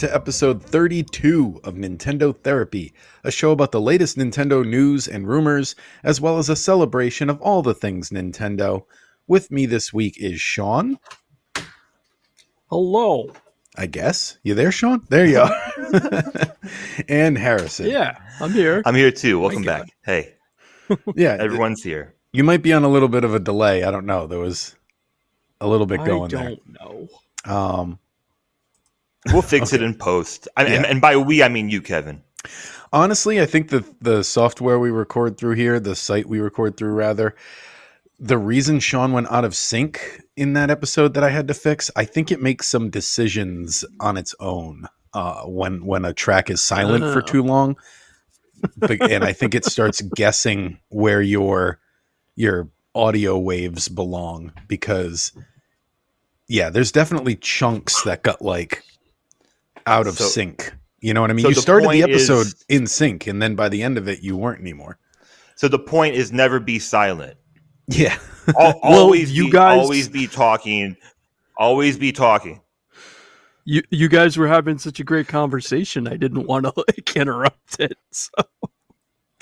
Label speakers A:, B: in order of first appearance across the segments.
A: Hello, and welcome to episode 32 of Nintendo Therapy, a show about the latest Nintendo news and rumors, as well as a celebration of all the things Nintendo. With me this week is Sean,
B: Hello.
A: I guess. You there, Sean? There you are. and Harrison.
B: Yeah, I'm here.
C: I'm here too. Welcome back. Hey,
A: Yeah,
C: everyone's here.
A: you might be on a little bit of a delay. I don't know. There was a little bit going there.
B: I don't know.
A: Um,
C: We'll fix it in post. I, and,
A: Yeah.
C: and by we, I mean you, Kevin.
A: Honestly, I think the the software we record through here, the site we record through rather, the reason Sean went out of sync in that episode that I had to fix, I think it makes some decisions on its own uh, when when a track is silent for
B: Oh.
A: too long, and I think it starts guessing where your your audio waves belong because yeah, there's definitely chunks that got like out of
C: So-
A: sync. You know what I mean?
C: so
A: you
C: the
A: started the episode
C: is-
A: in sync, and then by the end of it, you weren't anymore.
C: So the point is never be silent.
A: Yeah.
C: Al-
B: Well,
C: always
B: you
C: be,
B: guys-
C: always be talking. Always be talking.
B: You you guys were having such a great conversation. I didn't want to like interrupt it. So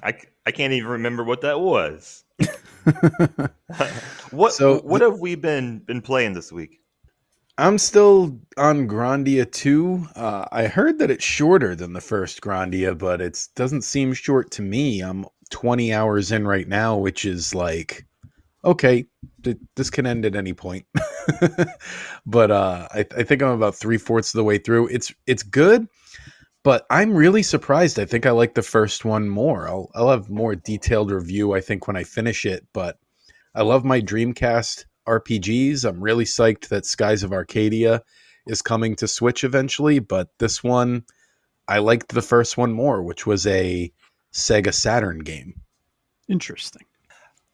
C: I I can't even remember what that was. what
A: So
C: what have we been been playing this week?
A: I'm still on Grandia 2. Uh, I heard that it's shorter than the first Grandia, but it doesn't seem short to me. I'm 20 hours in right now, which is like, okay, th- this can end at any point. but uh, I, I think I'm about three fourths of the way through. It's it's good, but I'm really surprised. I think I like the first one more. I'll I'll have more detailed review. I think when I finish it, but I love my Dreamcast RPGs. I'm really psyched that Skies of Arcadia is coming to Switch eventually, but this one I liked the first one more, which was a Sega Saturn game.
B: interesting.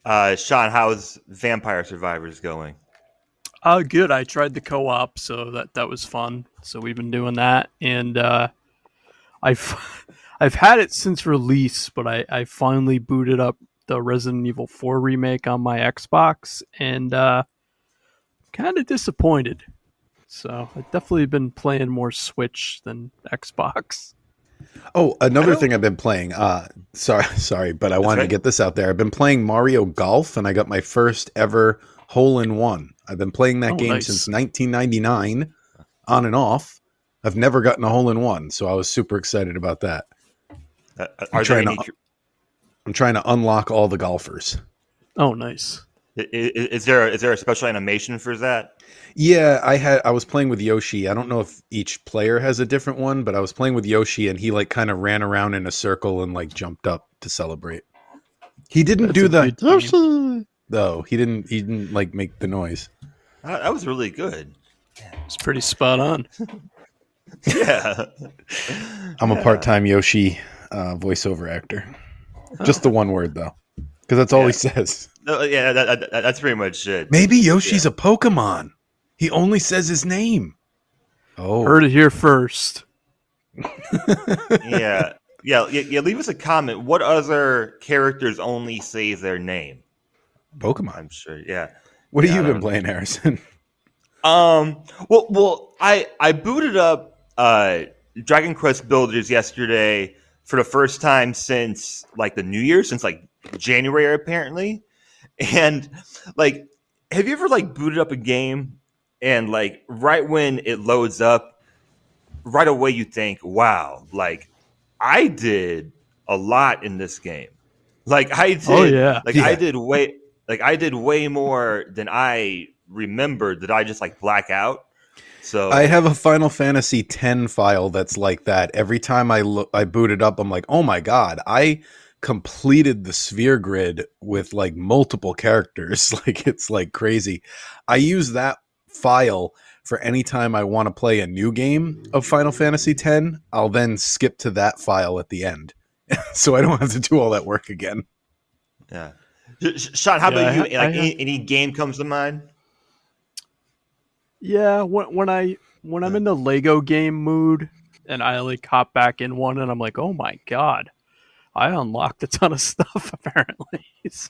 C: Uh, Sean, how's Vampire Survivors going?
B: Uh good. I tried the co-op, so that that was fun. So we've been doing that, and uh, I've I've had it since release, but I I finally booted up the Resident Evil 4 remake on my Xbox, and uh, kind of disappointed. So I've definitely been playing more Switch than Xbox.
A: Oh, another thing I've been playing. Uh sorry, sorry, but I wanted to get this out there. I've been playing Mario Golf and I got my first ever hole in one. I've been playing that
B: Oh,
A: game
B: nice.
A: since 1999 on and off. I've never gotten a hole in one, so I was super excited about that.
C: Uh,
A: I'm
C: are there
A: trying
C: any,
A: to- I'm trying to unlock all the golfers.
B: Oh, nice.
C: i- i- is there is there a special animation for that?
A: Yeah, I had I was playing with Yoshi. I don't know if each player has a different one, but I was playing with Yoshi and he like kind of ran around in a circle and like jumped up to celebrate. He didn't
B: That's
A: do
B: a
A: the
B: good game.
A: Yoshi though. He didn't he didn't like make the noise.
C: Uh, that was really good.
B: It's pretty spot on.
C: Yeah.
A: I'm a part-time Yoshi uh, voiceover actor. Just the one word though. Cuz that's all
C: Yeah.
A: he says.
C: No, yeah, that, that, that's pretty much it.
A: Maybe Yoshi's a Pokemon. He only says his name. Oh.
B: Heard it here first.
C: yeah. Yeah, yeah, yeah. Leave us a comment. What other characters only say their name?
A: Pokemon.
C: I'm sure. Yeah.
A: What have you been
C: don't-
A: playing, Harrison?
C: Um. Well, well, I I booted up uh Dragon Quest Builders yesterday for the first time since like the New Year, since like January apparently, and like, have you ever like booted up a game and like right when it loads up, right away you think, wow, like I did a lot in this game. Like I oh, did,
B: Oh, yeah.
C: like
A: Yeah.
C: I did way, like I did way more than I remembered. That I just like black out. So
A: I have a Final Fantasy X file that's like that. Every time I look, I boot it up, I'm like, oh my god, I completed the sphere grid with like multiple characters. Like it's like crazy. I use that file for any time I want to play a new game of Final Fantasy X. I'll then skip to that file at the end, so I don't have to do all that work again.
C: yeah. Sh- Sh- Sean, how
B: Yeah,
C: about you?
B: ha-
C: Like
B: I
C: any, any game comes to mind?
B: Yeah, when when I when I'm in the Lego game mood and I like hop back in one and I'm like, oh my god, I unlocked a ton of stuff apparently. So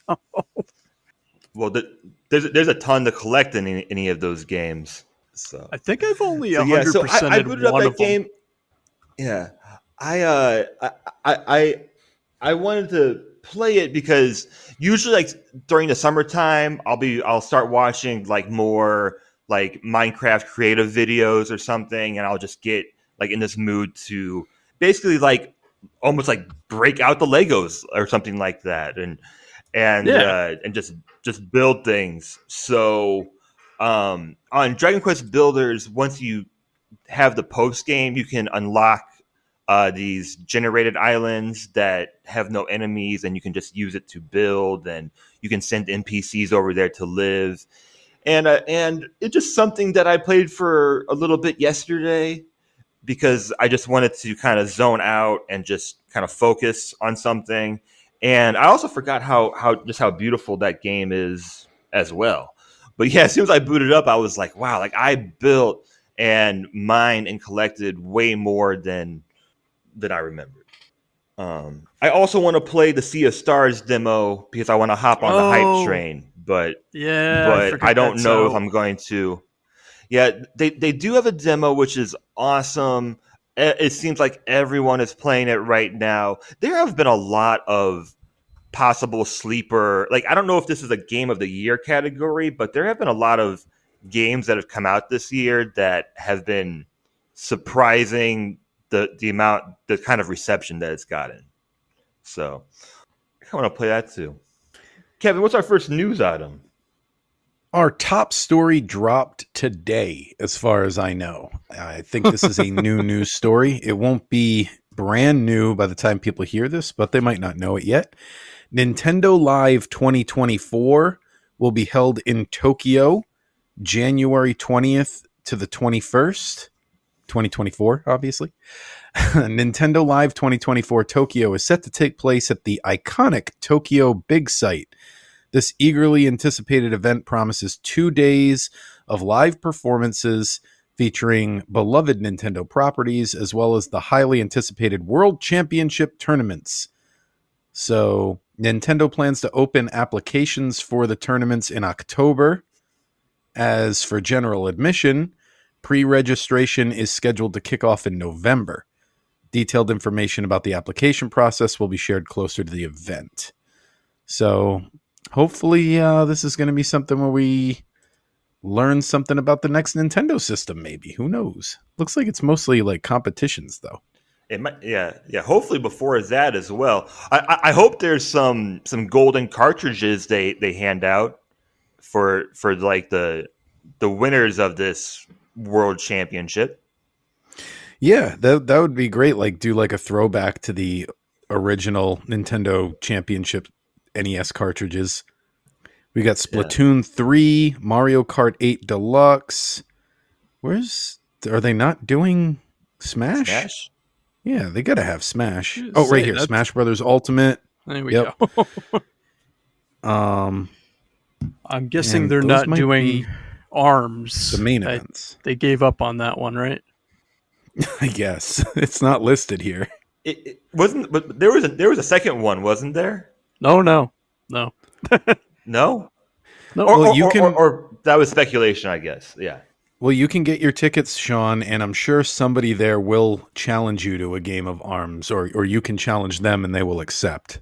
C: Well, th- there's there's a ton to collect in any, any of those games. So
B: I think I've only
C: So, yeah, so
B: percent
C: I, I booted up that
B: them.
C: game. Yeah, I, uh, I, I, I, I wanted to play it because usually, like during the summertime, I'll be, I'll start watching like more like Minecraft creative videos or something, and I'll just get like in this mood to basically like almost like break out the Legos or something like that, and and
B: Yeah.
C: uh, and just just build things. So um, on Dragon Quest Builders, once you have the post game, you can unlock uh, these generated islands that have no enemies, and you can just use it to build. And you can send NPCs over there to live. And uh, and it's just something that I played for a little bit yesterday because I just wanted to kind of zone out and just kind of focus on something. And I also forgot how how just how beautiful that game is as well. But yeah, as soon as I booted up, I was like, wow, like I built and mined and collected way more than than I remembered. Um, I also want to play the Sea of Stars demo because I want to hop on the
B: Oh.
C: hype train, but
B: Yeah,
C: but
B: forgot
C: I, don't know if. I'm going to. Yeah, they they do have a demo which is awesome. It seems like everyone is playing it right now. There have been a lot of possible sleeper. Like I don't know if this is a game of the year category, but there have been a lot of games that have come out this year that have been surprising the the amount the kind of reception that it's gotten. So I want to play that too. Kevin, what's our first news item?
A: Our top story dropped today, as far as I know. I think this is a new news story. It won't be brand new by the time people hear this, but they might not know it yet. Nintendo Live 2024 will be held in Tokyo January 20th to the 21st, 2024, obviously. Nintendo Live 2024 Tokyo is set to take place at the iconic Tokyo Big Site. This eagerly anticipated event promises two days of live performances featuring beloved Nintendo properties as well as the highly anticipated World Championship tournaments. So, Nintendo plans to open applications for the tournaments in October. As for general admission, pre registration is scheduled to kick off in November. Detailed information about the application process will be shared closer to the event. So, hopefully, uh, this is going to be something where we learn something about the next Nintendo system, maybe. Who knows? Looks like it's mostly like competitions, though.
C: It might, yeah, yeah. Hopefully before that as well. I, I, I hope there's some some golden cartridges they they hand out for for like the the winners of this world championship.
A: Yeah, that that would be great. Like do like a throwback to the original Nintendo Championship NES cartridges. We got Splatoon 3, Mario Kart 8 Deluxe. Where's are they not doing Smash?
C: Smash.
A: Yeah, they got to have Smash. Oh, right here,
B: that's-
A: Smash Brothers Ultimate.
B: There we
A: Yep.
B: go.
A: Um
B: I'm guessing they're not doing arms.
A: the main
B: I-
A: events.
B: they gave up on that one, right?
A: I guess. It's not listed here.
C: It, it wasn't, but there was a there was a second one, wasn't there?
B: No, no, no,
C: No.
B: no.
C: Or,
A: Well,
C: or-
A: you
C: or-
A: can-
C: or, or that was speculation, I guess. Yeah.
A: Well, you can get your tickets, Sean, and I'm sure somebody there will challenge you to a game of arms, or or you can challenge them and they will accept.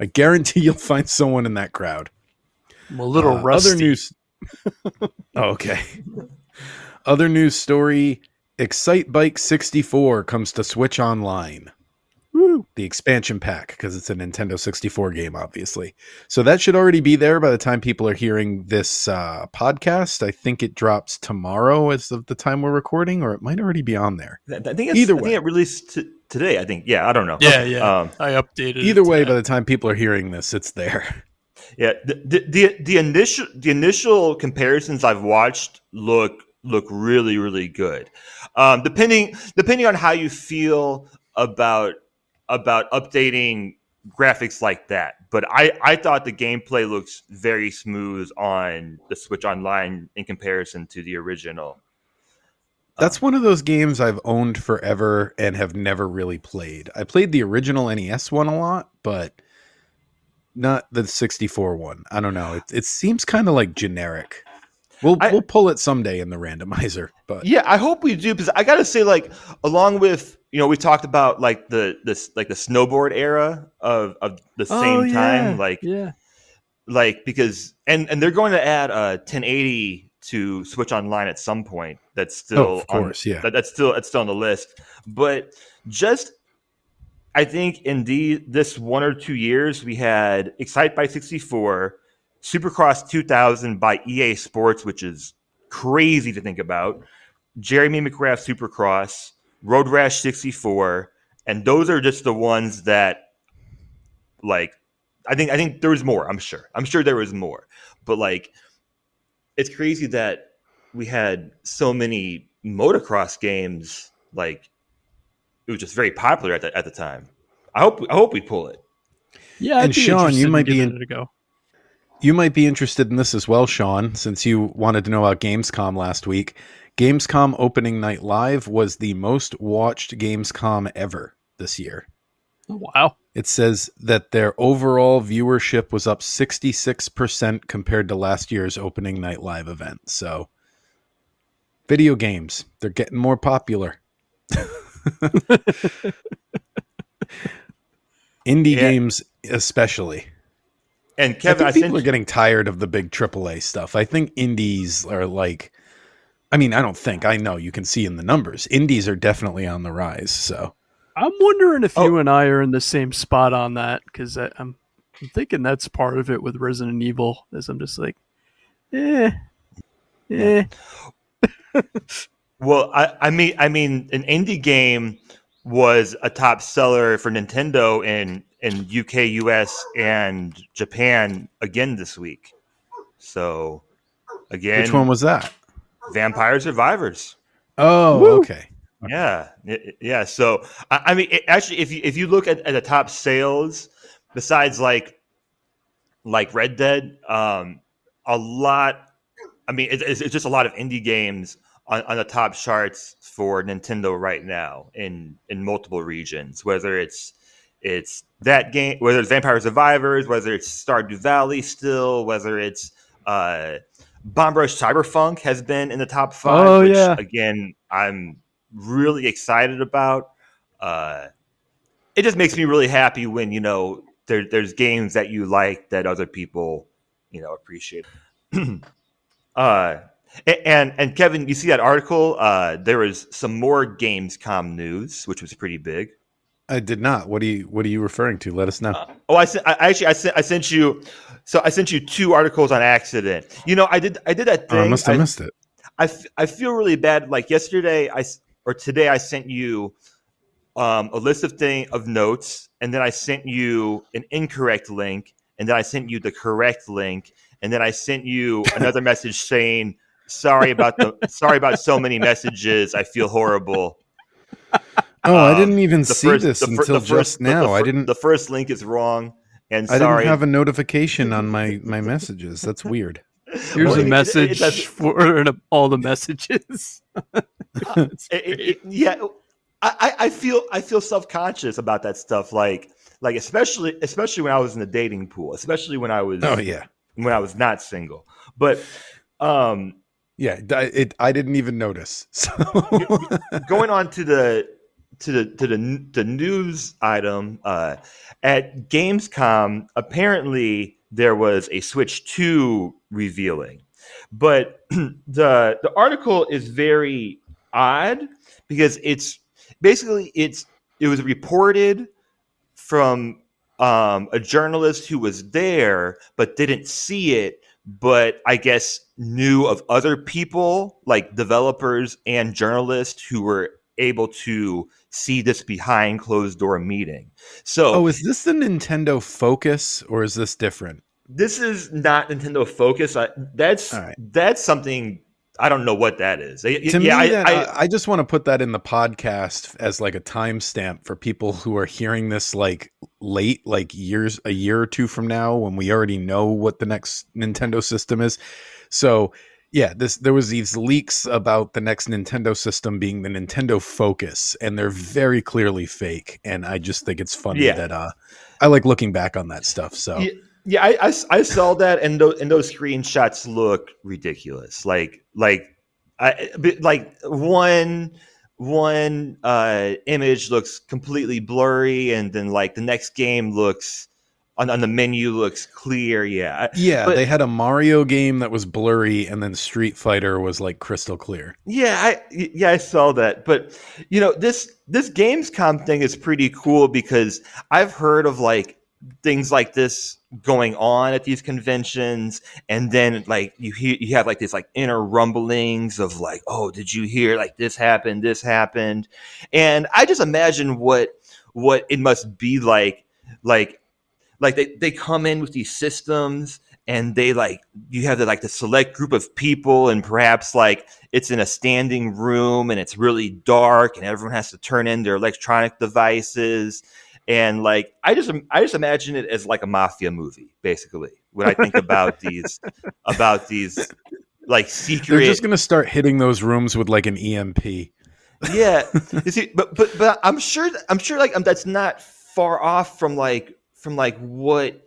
A: I guarantee you'll find someone in that crowd.
B: I'm a little
A: Uh,
B: rusty.
A: Other news. oh, okay. other news story: Excitebike 64 comes to Switch Online. Woo! The expansion pack because it's a Nintendo 64 game, obviously. So that should already be there by the time people are hearing this uh, podcast. I think it drops tomorrow as of the time we're recording, or it might already be on there.
C: I I think it's,
A: Either
C: I think
A: way.
C: it released t- today. I think. Yeah. I don't know.
B: Yeah, yeah.
C: Um,
B: I updated.
A: Either
B: it
A: way, by the time people are hearing this, it's there.
C: Yeah, the, the the the initial the initial comparisons I've watched look look really really good. Um, depending depending on how you feel about about updating graphics like that, but I I thought the gameplay looks very smooth on the Switch Online in comparison to the original.
A: That's one of those games I've owned forever and have never really played. I played the original NES one a lot, but not the 64 one. I don't know. It, it seems kind of like generic. We'll
C: I-
A: we'll pull it someday in the randomizer, but
C: Yeah, I hope we do because I got to say, like, along with you know, we talked about like the this like the snowboard era of of the oh, same
B: Oh,
C: time,
B: yeah,
C: like
B: yeah.
C: like because and and they're going to add uh, a 1080 to Switch Online at some point. That's still
A: Oh, of
C: on-
A: course, yeah.
C: that, that's still that's still on the list. But just I think in the this one or two years we had Excitebike 64, Supercross 2000 by EA Sports, which is crazy to think about. Jeremy McGrath Supercross, Road Rash 64, and those are just the ones that like I think I think there was more, I'm sure. I'm sure there was more. But like it's crazy that we had so many motocross games like it was just very popular at the at the time. I hope I hope we pull it.
B: Yeah, I'd
A: And Sean, you might be
B: giving
A: in-
B: it a go.
A: You might be interested in this as well, Sean, since you wanted to know about Gamescom last week. Gamescom opening night live was the most watched Gamescom ever this year.
B: Wow.
A: It says that their overall viewership was up 66% compared to last year's opening night live event. So, video games, they're getting more popular. Indie
C: Yeah.
A: games, especially.
C: And Kevin,
A: I
C: I,
A: think
C: sent
A: people are getting tired of the big AAA stuff. I think indies are like, I mean, I don't think I know. You can see in the numbers, indies are definitely on the rise. So
B: I'm wondering if
C: Oh.
B: you and I are in the same spot on that because I'm, I'm thinking that's part of it with Resident Evil. Is I'm just like, eh, eh.
C: Well, I, I mean, I mean, an indie game was a top seller for Nintendo in in UK, US, and Japan again this week. So, again,
A: which one was that?
C: Vampire Survivors?
A: Oh,
B: Woo.
A: okay.
C: Yeah, y- y- yeah. So, I, I mean, it, actually, if you if you look at, at the top sales, besides like like Red Dead, um, a lot. I mean, it, it's, it's just a lot of indie games on, on the top charts for Nintendo right now in in multiple regions. Whether it's it's that game, whether it's Vampire Survivors, whether it's Stardew Valley still, whether it's uh, Bomb Rush Cyberpunk has been in the top five.
B: Oh,
C: which,
B: yeah.
C: again, I'm really excited about. Uh, it just makes me really happy when you know there, there's games that you like that other people you know appreciate. uh, and and Kevin, you see that article? Uh, there was some more Gamescom news, which was pretty big.
A: I did not. What are you What are you referring to? Let us know.
C: Uh, oh, I sent. I actually I sent. I sent you. So I sent you two articles on accident. You know, I did. I did that
A: Oh, I must have
C: I-
A: missed it.
C: I, f- I feel really bad. Like yesterday, I or today, I sent you um, a list of thing of notes, and then I sent you an incorrect link, and then I sent you the correct link, and then I sent you another message saying, "Sorry about the sorry about so many messages. I feel horrible."
A: Oh, I
C: um,
A: didn't even see
C: first-
A: this
C: the fir-
A: until
C: the
A: just
C: first- the-
A: now.
C: the
A: I didn't.
C: The first link is wrong, and
A: I
C: sorry.
A: didn't have a notification on my my messages. That's weird.
B: Here's
C: Well,
B: a
C: it- it- it
B: message
C: does-
B: for all the messages. It's
C: It- it- it- yeah, I, I- I feel I feel self conscious about that stuff. Like like especially especially when I was in the dating pool, especially when I was
A: Oh yeah,
C: when I was not single. But um,
A: yeah. I- It, I didn't even notice. So
C: going on to the to the to the the news item uh, at Gamescom, apparently there was a Switch Two revealing, but the the article is very odd because it's basically it's it was reported from um, a journalist who was there but didn't see it but i guess knew of other people like developers and journalists who were able to see this behind closed door meeting so
A: oh, is this the Nintendo Focus or is this different?
C: this is not nintendo focus I, that's
A: right.
C: that's something i don't know what that is
A: to
C: yeah,
A: me,
C: I-
A: that,
C: I-
A: I, I just want to put that in the podcast as like a timestamp for people who are hearing this like late, like years, a year or two from now, when we already know what the next Nintendo system is. So, yeah, this there was these leaks about the next Nintendo system being the Nintendo Focus, and they're very clearly fake. And I just think it's funny
C: Yeah.
A: that uh, I like looking back on that stuff. So.
C: Yeah, Yeah, I, I, I saw that, and those and those screenshots look ridiculous. Like like I like one one uh, image looks completely blurry, and then like the next game looks on, on the menu looks clear. Yeah,
A: yeah. But, they had a Mario game that was blurry, and then Street Fighter was like crystal clear.
C: Yeah, I yeah I saw that. But you know this this Gamescom thing is pretty cool because I've heard of like things like this going on at these conventions and then like you hear you have like these like inner rumblings of like oh did you hear like this happened this happened and i just imagine what what it must be like like like they, they come in with these systems and they like you have the like the select group of people and perhaps like it's in a standing room and it's really dark and everyone has to turn in their electronic devices. And like i just i just imagine it as like a mafia movie basically when i think about these about these like secret
A: they're just gonna start hitting those rooms with like an emp
C: yeah. You see but but but i'm sure i'm sure like um, that's not far off from like from like what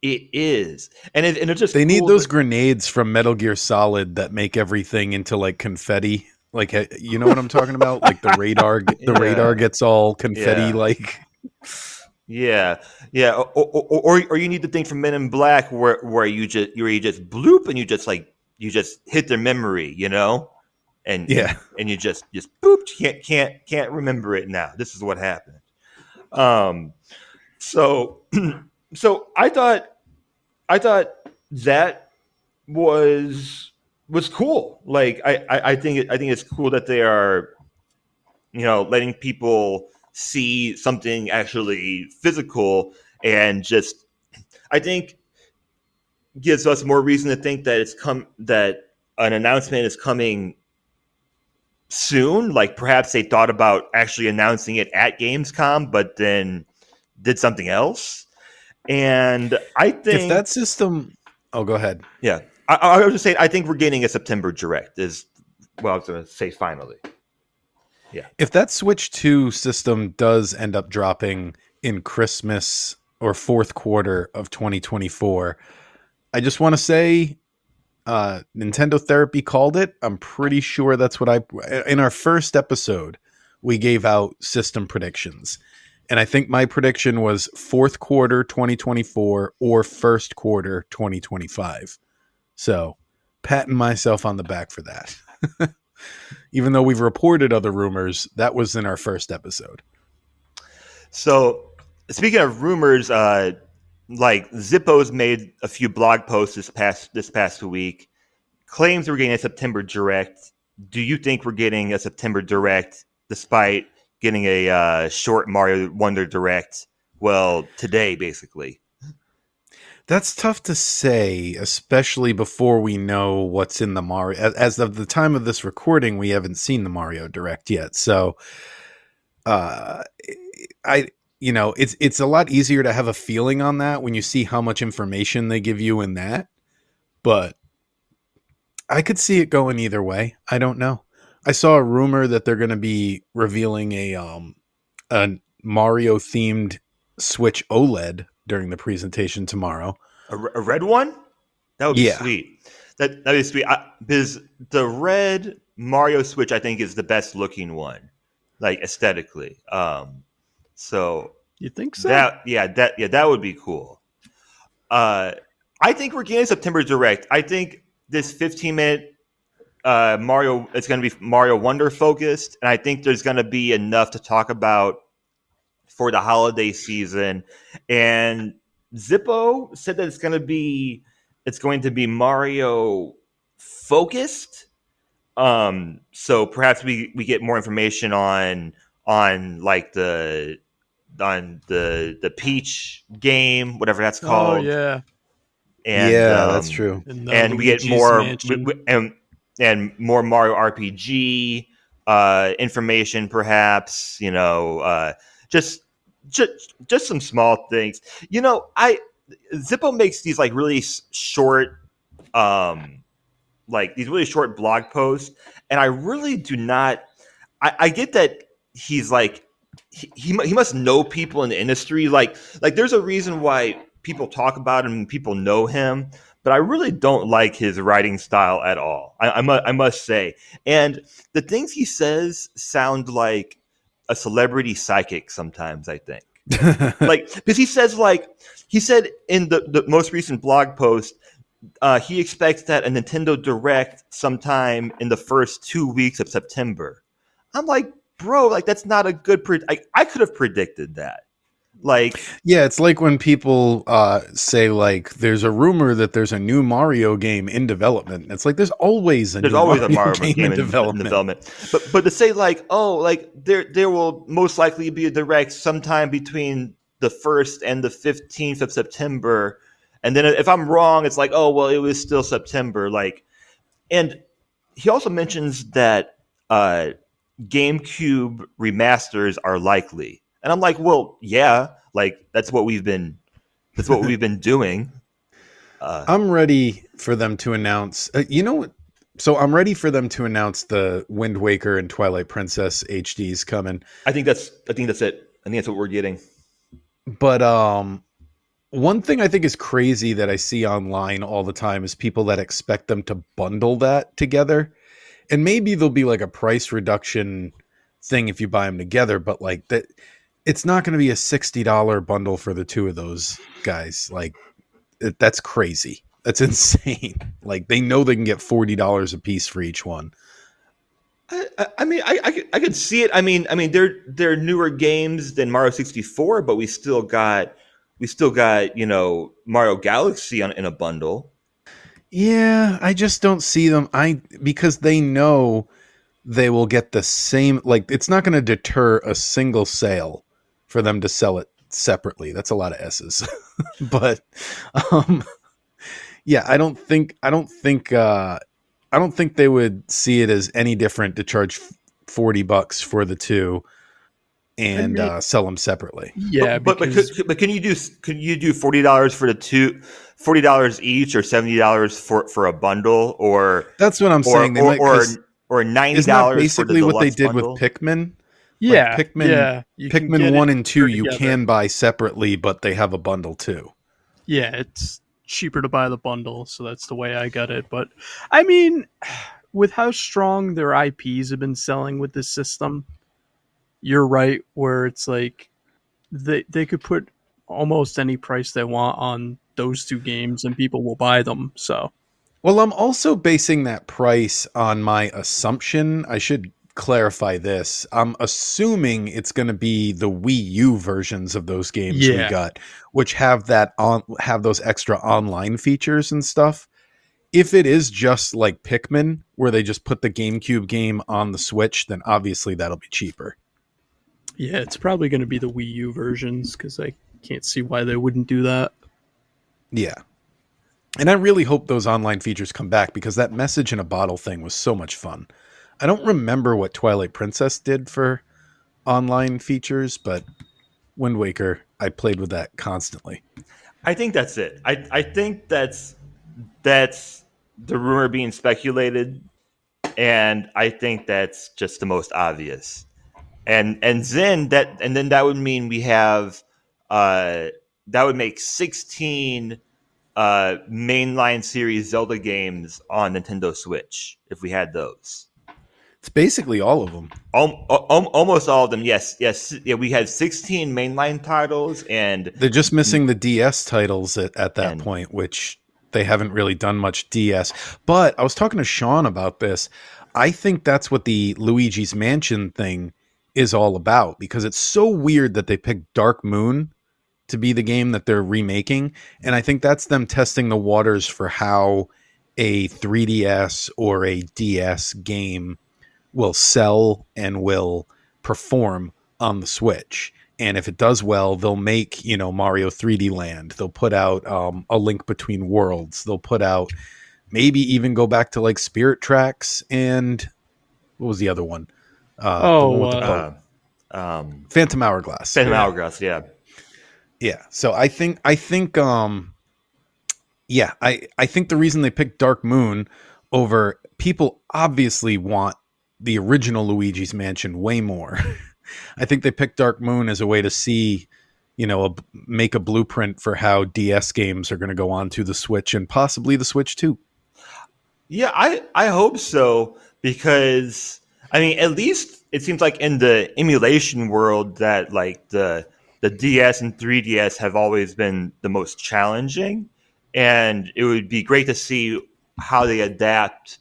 C: it is. And it, and it's just
A: they cool need those grenades from metal gear solid that make everything into like confetti. Like you know what i'm talking about? Like the radar the yeah. radar gets all confetti yeah. like
C: yeah, yeah, or, or, or, or you need the thing from Men in Black where where you just where you just bloop and you just like you just hit their memory, you know, and
A: yeah,
C: and you just just boop can't can't can't remember it now. This is what happened. Um, so so I thought I thought that was was cool. Like I I, I think I think it's cool that they are, you know, letting people see something actually physical and just I think gives us more reason to think that it's come that an announcement is coming soon. Like perhaps they thought about actually announcing it at Gamescom, but then did something else. And I think
A: if that system, oh, go ahead.
C: Yeah, I, I was just saying. I think we're getting a September direct. Is well, I was going to say finally.
A: Yeah. If that Switch 2 system does end up dropping in Christmas or fourth quarter of 2024, I just want to say uh, Nintendo Therapy called it. I'm pretty sure that's what I in our first episode we gave out system predictions. And I think my prediction was fourth quarter 2024 or first quarter 2025. So, patting myself on the back for that. even though we've reported other rumors, that was in our first episode.
C: So, speaking of rumors, uh, like Zippo's made a few blog posts this past this past week, claims we're getting a September direct. Do you think we're getting a September direct, despite getting a uh, short Mario Wonder direct? Well, today, basically.
A: That's tough to say, especially before we know what's in the Mario. As of the time of this recording, we haven't seen the Mario Direct yet. So, uh, I, you know, it's it's a lot easier to have a feeling on that when you see how much information they give you in that. But I could see it going either way. I don't know. I saw a rumor that they're going to be revealing a um a Mario themed Switch OLED during the presentation tomorrow.
C: A, a red one? That would be yeah. sweet. That that would be sweet. I, because the red Mario Switch, I think, is the best looking one, like aesthetically. Um, so
B: you think so?
C: That yeah, that yeah, that would be cool. Uh, I think we're getting September Direct. I think this 15 minute uh, Mario it's going to be Mario Wonder focused, and I think there's going to be enough to talk about for the holiday season. And Zippo said that it's going to be it's going to be Mario focused. Um, so perhaps we we get more information on on like the on the the Peach game, whatever that's oh, called.
B: Oh yeah,
A: and yeah, um, that's true.
C: And, and we get more and and more Mario RPG uh, information, perhaps. You know, uh, just just just some small things. You know, I Zippo makes these like really short, um, like these really short blog posts, and I really do not. I, I get that he's like he, he he must know people in the industry. Like like there's a reason why people talk about him, people know him, but I really don't like his writing style at all. I, I, mu- I must say, and the things he says sound like a celebrity psychic. Sometimes I think, like because he says like he said in the, the most recent blog post uh, he expects that a Nintendo Direct sometime in the first two weeks of September. I'm like, bro, like that's not a good. Pre- I, I could have predicted that. Like,
A: yeah, it's like when people uh, say like, "There's a rumor that there's a new Mario game in development." It's like there's always a
C: there's
A: new
C: always
A: Mario
C: a Mario
A: game,
C: game,
A: in,
C: in,
A: development.
C: in development. But but to say like, oh, like there there will most likely be a direct sometime between the first and the fifteenth of September, and then if I'm wrong, it's like, oh well, it was still September. Like, and he also mentions that uh, GameCube remasters are likely, and I'm like, well, yeah, like that's what we've been that's what we've been doing. Uh,
A: I'm ready for them to announce. Uh, you know what? So I'm ready for them to announce the Wind Waker and Twilight Princess HDs coming.
C: I think that's I think that's it. I think that's what we're getting.
A: But um one thing I think is crazy that I see online all the time is people that expect them to bundle that together. And maybe there'll be like a price reduction thing if you buy them together, but like that it's not going to be a $60 bundle for the two of those guys. Like it, that's crazy. That's insane. Like they know they can get $40 a piece for each one.
C: I, I- I mean, I, I, could, I could see it. I mean, I mean, they're they're newer games than Mario sixty four, but we still got we still got you know Mario Galaxy on, in a bundle.
A: Yeah, I just don't see them. I because they know they will get the same. Like it's not going to deter a single sale for them to sell it separately. That's a lot of s's. but um, yeah, I don't think I don't think uh, I don't think they would see it as any different to charge forty bucks for the two and
B: mean-
A: uh, sell them separately.
B: Yeah,
C: but but,
B: because
C: but, could, but can you do can you do forty dollars for the two? Forty dollars each, or seventy dollars for for a bundle, or
A: That's what I'm
C: or
A: saying. They
C: or,
A: might,
C: or,
A: 'cause
C: or ninety
A: isn't that
C: dollars.
A: basically
C: for the
A: what they did
C: bundle?
A: with Pikmin?
B: Yeah,
A: Pikmin-
B: yeah,
A: Pikmin one and two you
B: together.
A: can buy separately, but they have a bundle too.
B: Yeah, it's cheaper to buy the bundle, so that's the way I got it. But I mean, with how strong their IPs have been selling with this system, you're right. Where it's like they they could put almost any price they want on those two games, and people will buy them. So
A: Well, I'm also basing that price on my assumption. I should clarify this. I'm assuming it's going to be the Wii U versions of those games
B: Yeah.
A: we got, which have that on have those extra online features and stuff. If it is just like Pikmin, where they just put the GameCube game on the Switch, then obviously that'll be cheaper.
B: yeah, it's probably going to be the Wii U versions because I can't see why they wouldn't do that.
A: Yeah. And I really hope those online features come back because that message in a bottle thing was so much fun. I don't remember what Twilight Princess did for online features, but Wind Waker, I played with that constantly.
C: I think that's it. I, I think that's that's the rumor being speculated, and I think that's just the most obvious. And and then that and then that would mean we have uh, that would make sixteen uh, mainline series Zelda games on Nintendo Switch if we had those.
A: It's basically all of them.
C: Al- al- almost all of them. Yes, yes, yeah. We had sixteen mainline titles, and
A: They're just mm. missing the DS titles at, at that
C: And-
A: point, which they haven't really done much DS. But I was talking to Sean about this. I think that's what the Luigi's Mansion thing is all about because it's so weird that they picked Dark Moon to be the game that they're remaking. And I think that's them testing the waters for how a 3DS or a DS game will sell and will perform on the Switch. And if it does well, they'll make, you know, Mario 3D Land. They'll put out um, a link between worlds. They'll put out maybe even go back to like Spirit Tracks and what was the other one? Uh,
B: Oh,
A: one with boat.
C: uh, um,
A: Phantom Hourglass.
C: Phantom
B: Yeah.
C: Hourglass. Yeah.
A: Yeah. So I think I think um yeah, I I think the reason they picked Dark Moon over people obviously want the original Luigi's Mansion way more. I think they picked Dark Moon as a way to see you know, a, make a blueprint for how DS games are going to go on to the Switch and possibly the Switch too.
C: Yeah, I I hope so because I mean, at least it seems like in the emulation world that like the the DS and 3DS have always been the most challenging, and it would be great to see how they adapt.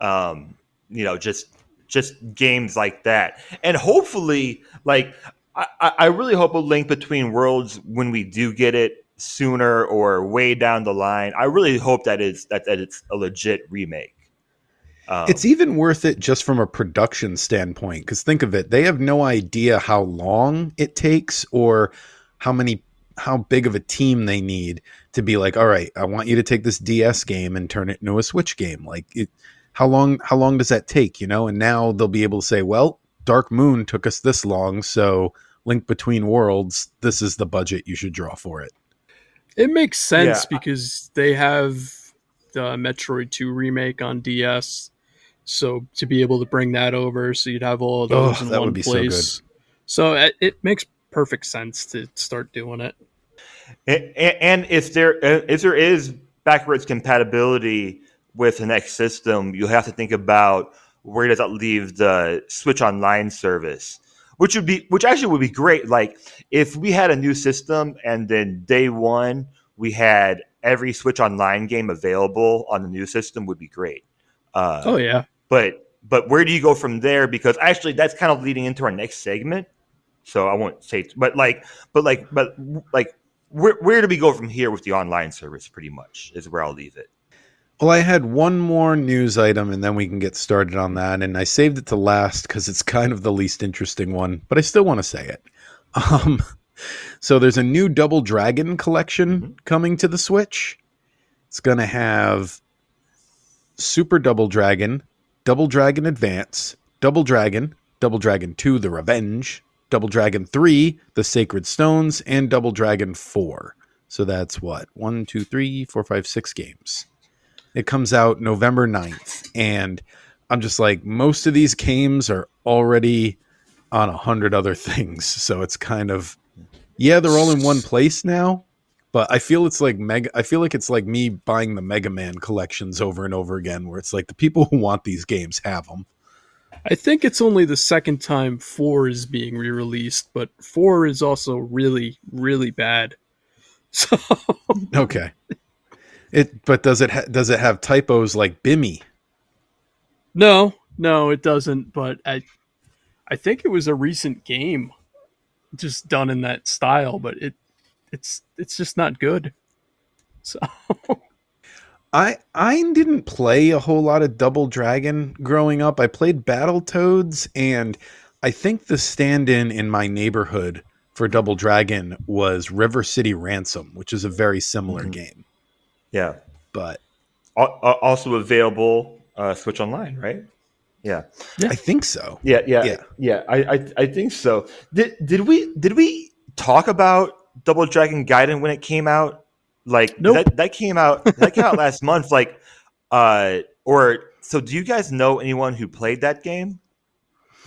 C: Um, you know, just just games like that, and hopefully, like I, I really hope a link between worlds when we do get it sooner or way down the line. I really hope that is that, that it's a legit remake.
A: Um, it's even worth it just from a production standpoint because think of it, they have no idea how long it takes or how many how big of a team they need to be like, all right, I want you to take this DS game and turn it into a Switch game. Like, it, how long how long does that take? You know, and now they'll be able to say, well, Dark Moon took us this long, so Link Between Worlds, this is the budget you should draw for it.
B: It makes sense yeah. because they have the Metroid 2 remake on DS. So to be able to bring that over, so you'd have all of those oh, in one place. So, so it, it, makes perfect sense to start doing it.
C: And, and if there uh, if there is backwards compatibility with the next system, you have to think about where does that leave the Switch Online service which would be which actually would be great. Like if we had a new system and then day one we had every Switch Online game available on the new system would be great.
B: Uh, oh yeah,
C: but but where do you go from there? Because actually, that's kind of leading into our next segment. So I won't say, but like, but like, but like, where where do we go from here with the online service? Pretty much is where I'll leave it.
A: Well, I had one more news item and then we can get started on that. And I saved it to last because it's kind of the least interesting one, but I still want to say it. Um, so there's a new Double Dragon collection mm-hmm. coming to the Switch. It's going to have Super Double Dragon, Double Dragon Advance, Double Dragon, Double Dragon 2 The Revenge, Double Dragon 3 The Sacred Stones, and Double Dragon 4. So that's what? One, two, three, four, five, six games. It comes out November 9th. And I'm just like, most of these games are already on a hundred other things. So it's kind of, yeah, they're all in one place now. But I feel it's like mega. I feel like it's like me buying the Mega Man collections over and over again, where it's like the people who want these games have them.
B: I think it's only the second time four is being re-released, but four is also really, really bad. So
A: okay, it but does it ha- does it have typos like Bimmy?
B: No, no, it doesn't. But I, I think it was a recent game, just done in that style. But it, it's it's just not good. So.
A: I I didn't play a whole lot of Double Dragon growing up. I played Battletoads, and I think the stand-in in my neighborhood for Double Dragon was River City Ransom, which is a very similar mm-hmm. game.
C: Yeah,
A: but
C: also available uh, Switch Online, right? Yeah.
A: yeah. I think so.
C: Yeah, yeah, yeah. Yeah, I, I, I think so. Did did we did we talk about Double Dragon Gaiden when it came out? Like nope. that that came out that came out last month. Like, uh, or so? Do you guys know anyone who played that game?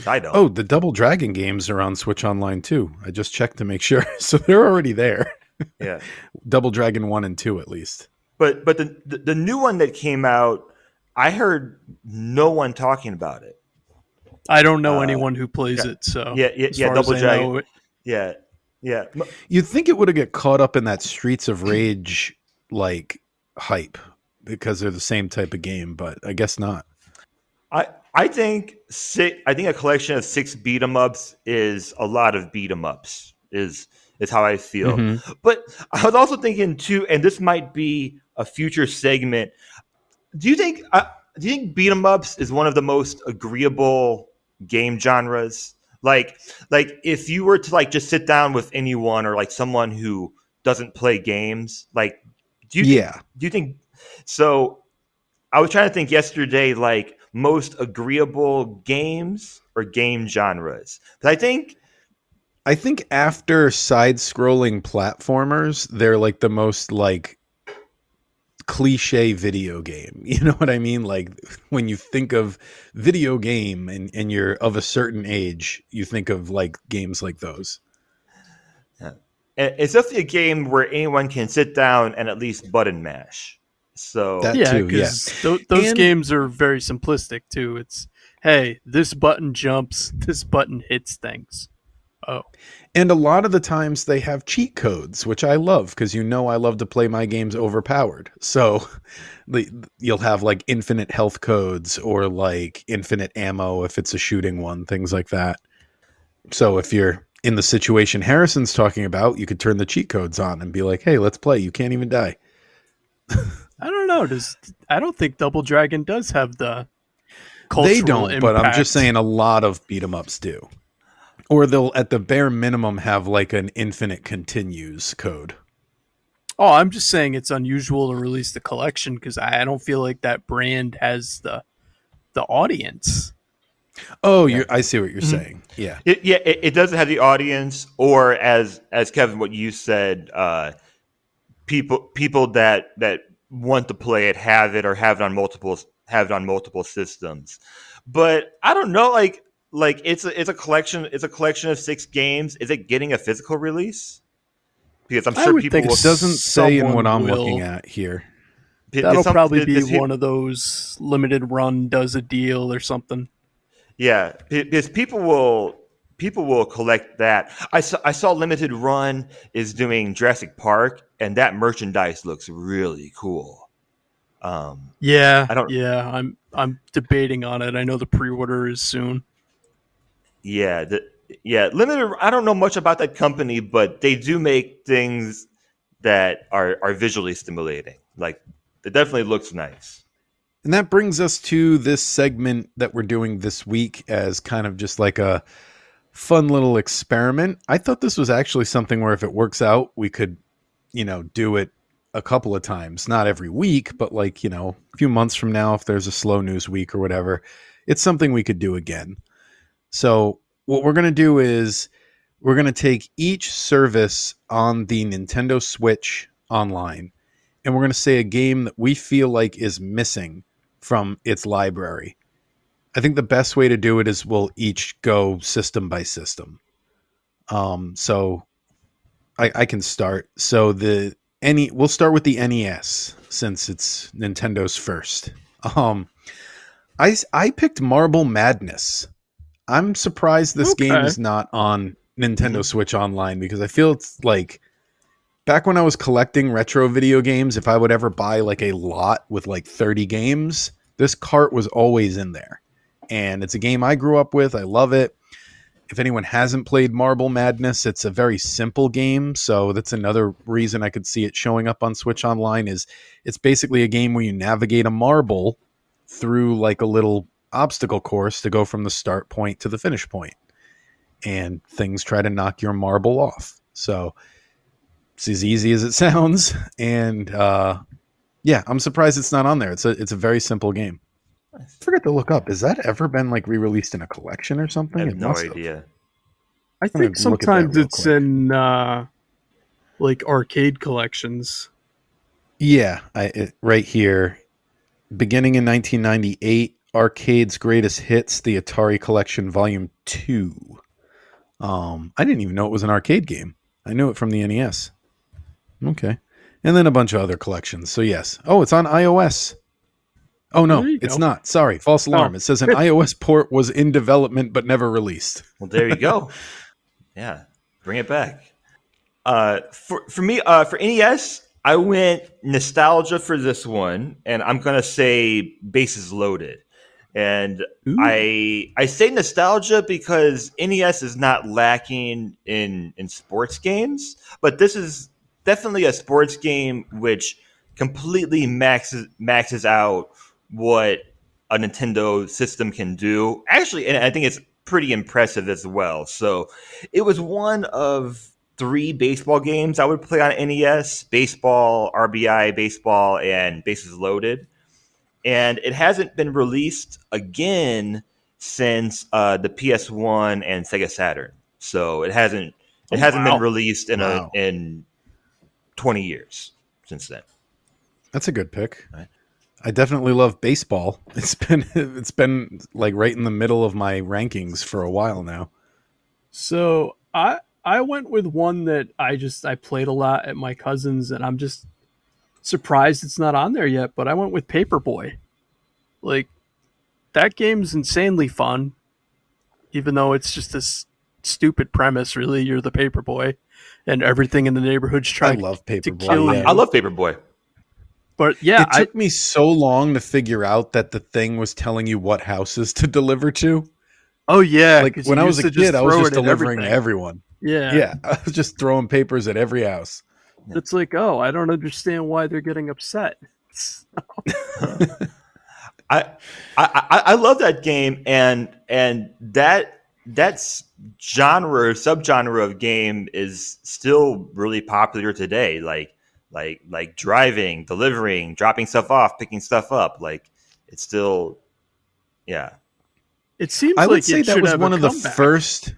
C: I don't.
A: Oh, the Double Dragon games are on Switch Online too. I just checked to make sure, so they're already there.
C: Yeah,
A: Double Dragon one and two at least.
C: But but the, the, the new one that came out, I heard no one talking about it.
B: I don't know uh, anyone who plays
C: yeah,
B: it. So
C: yeah, yeah, yeah Double Dragon. Yeah, yeah.
A: You'd think it would have get caught up in that Streets of Rage like hype because they're the same type of game, but I guess not.
C: I I think six, I think a collection of six beat 'em ups is a lot of beat 'em ups. Is is how I feel. Mm-hmm. But I was also thinking too, and this might be a future segment. Do you think uh, do you think beat 'em ups is one of the most agreeable game genres? Like like if you were to like just sit down with anyone or like someone who doesn't play games, like do you
A: yeah
C: think, do you think so? I was trying to think yesterday, like most agreeable games or game genres. But I think
A: I think after side scrolling platformers, they're like the most like cliche video game. You know what I mean? Like when you think of video game and, and you're of a certain age, you think of like games like those. Yeah.
C: It's definitely a game where anyone can sit down and at least button mash. So
A: That
B: yeah,
A: too,
B: because th- those
A: And-
B: games are very simplistic too. It's hey, this button jumps, this button hits things. Oh,
A: And a lot of the times they have cheat codes, which I love because you know I love to play my games overpowered. So the, you'll have like infinite health codes or like infinite ammo if it's a shooting one, things like that. So if you're in the situation Harrison's talking about, you could turn the cheat codes on and be like, "Hey, let's play. You can't even die."
B: I don't know. Does I don't think Double Dragon does have the
A: they don't, but I'm just saying a lot of beat 'em ups do. Or they'll at the bare minimum have like an infinite continues code.
B: Oh, I'm just saying it's unusual to release the collection because I, I don't feel like that brand has the the audience.
A: Oh,
C: Yeah.
A: you I see what you're
B: Mhm.
A: saying. Yeah.
C: It, yeah, it, it doesn't have the audience, or as as Kevin, what you said, uh, people people that that want to play it have it or have it on multiple have it on multiple systems. But I don't know, like like it's a it's a collection it's a collection of six games. Is it getting a physical release? Because I'm sure people
B: think
C: will.
A: It doesn't say in what I'm
B: will.
A: looking at here.
B: That'll
C: some-
B: probably be one of those limited run does a deal or something.
C: Yeah, because people will people will collect that. I saw I saw Limited Run is doing Jurassic Park, and that merchandise looks really cool. Um,
B: Yeah,
C: I don't-
B: Yeah, I'm I'm debating on it. I know the pre-order is soon.
C: Yeah, the, yeah, Limited. I don't know much about that company, but they do make things that are are visually stimulating. Like it definitely looks nice.
A: And that brings us to this segment that we're doing this week as kind of just like a fun little experiment. I thought this was actually something where if it works out, we could, you know, do it a couple of times, not every week, but like, you know, a few months from now, if there's a slow news week or whatever, it's something we could do again. So, what we're going to do is we're going to take each service on the Nintendo Switch online and we're going to say a game that we feel like is missing from its library. I think the best way to do it is we'll each go system by system. Um, so I, I can start. So the any we'll start with the NES since it's Nintendo's first. Um, I I picked Marble Madness. I'm surprised this game is not on Nintendo Switch Online because I feel it's like back when I was collecting retro video games, if I would ever buy like a lot with like 30 games, this cart was always in there. And it's a game I grew up with. I love it. If anyone hasn't played Marble Madness, it's a very simple game, so that's another reason I could see it showing up on Switch Online is it's basically a game where you navigate a marble through like a little obstacle course to go from the start point to the finish point. And things try to knock your marble off. So it's as easy as it sounds and uh yeah i'm surprised it's not on there it's a it's a very simple game i forgot to look up has that ever been like re-released in a collection or something
C: I have
A: It
C: no
A: must have.
C: idea.
B: I think
A: look at that
B: sometimes it's
A: quick.
B: in uh, like arcade collections.
A: yeah I, it, right here beginning in 1998 arcade's greatest hits the atari collection volume 2 um i didn't even know it was an arcade game. I knew it from the nes okay. And then a bunch of other collections. So yes. Oh it's on ios oh no it's
B: go.
A: not. Sorry. False alarm.
B: Oh.
A: it says an ios port was in development but never released.
C: Well, there you go. yeah, bring it back. Uh, for for me, uh, for NES, I went nostalgia for this one, and I'm gonna say bases loaded. And
B: Ooh.
C: I I say nostalgia because NES is not lacking in in sports games, but this is definitely a sports game which completely maxes maxes out what a Nintendo system can do. Actually, and I think it's pretty impressive as well. So it was one of three baseball games I would play on NES baseball, RBI, baseball, and bases loaded. And it hasn't been released again since uh, the PS1 and Sega Saturn. So it hasn't it
B: Oh,
C: hasn't
B: wow.
C: been released in
A: Wow.
C: a in 20 years since then.
A: That's a good pick.
C: Right.
A: I definitely love baseball. It's been it's been like right in the middle of my rankings for a while now.
B: So I I went with one that I just I played a lot at my cousin's, and I'm just surprised it's not on there yet. But I went with Paperboy. Like that game's insanely fun, even though it's just this stupid premise. Really, you're the Paperboy, and everything in the neighborhood's
A: I
B: trying
A: love
B: to
A: Paperboy.
B: kill
A: yeah.
B: you.
C: I love Paperboy.
B: But yeah,
A: it
B: I,
A: took me so long to figure out that the thing was telling you what houses to deliver to.
B: oh yeah,
A: like when I was a kid, I was just delivering to
B: everything.
A: everyone.
B: Yeah,
A: Yeah, I was just throwing papers at every house.
B: It's like, oh, I don't understand why they're getting upset.
C: I, I I I love that game and and that that's genre or subgenre of game is still really popular today. Like like like driving, delivering, dropping stuff off, picking stuff up. Like it's still yeah.
B: It seems
A: I would
B: like
A: say
B: it
A: that was one
B: a
A: of the first.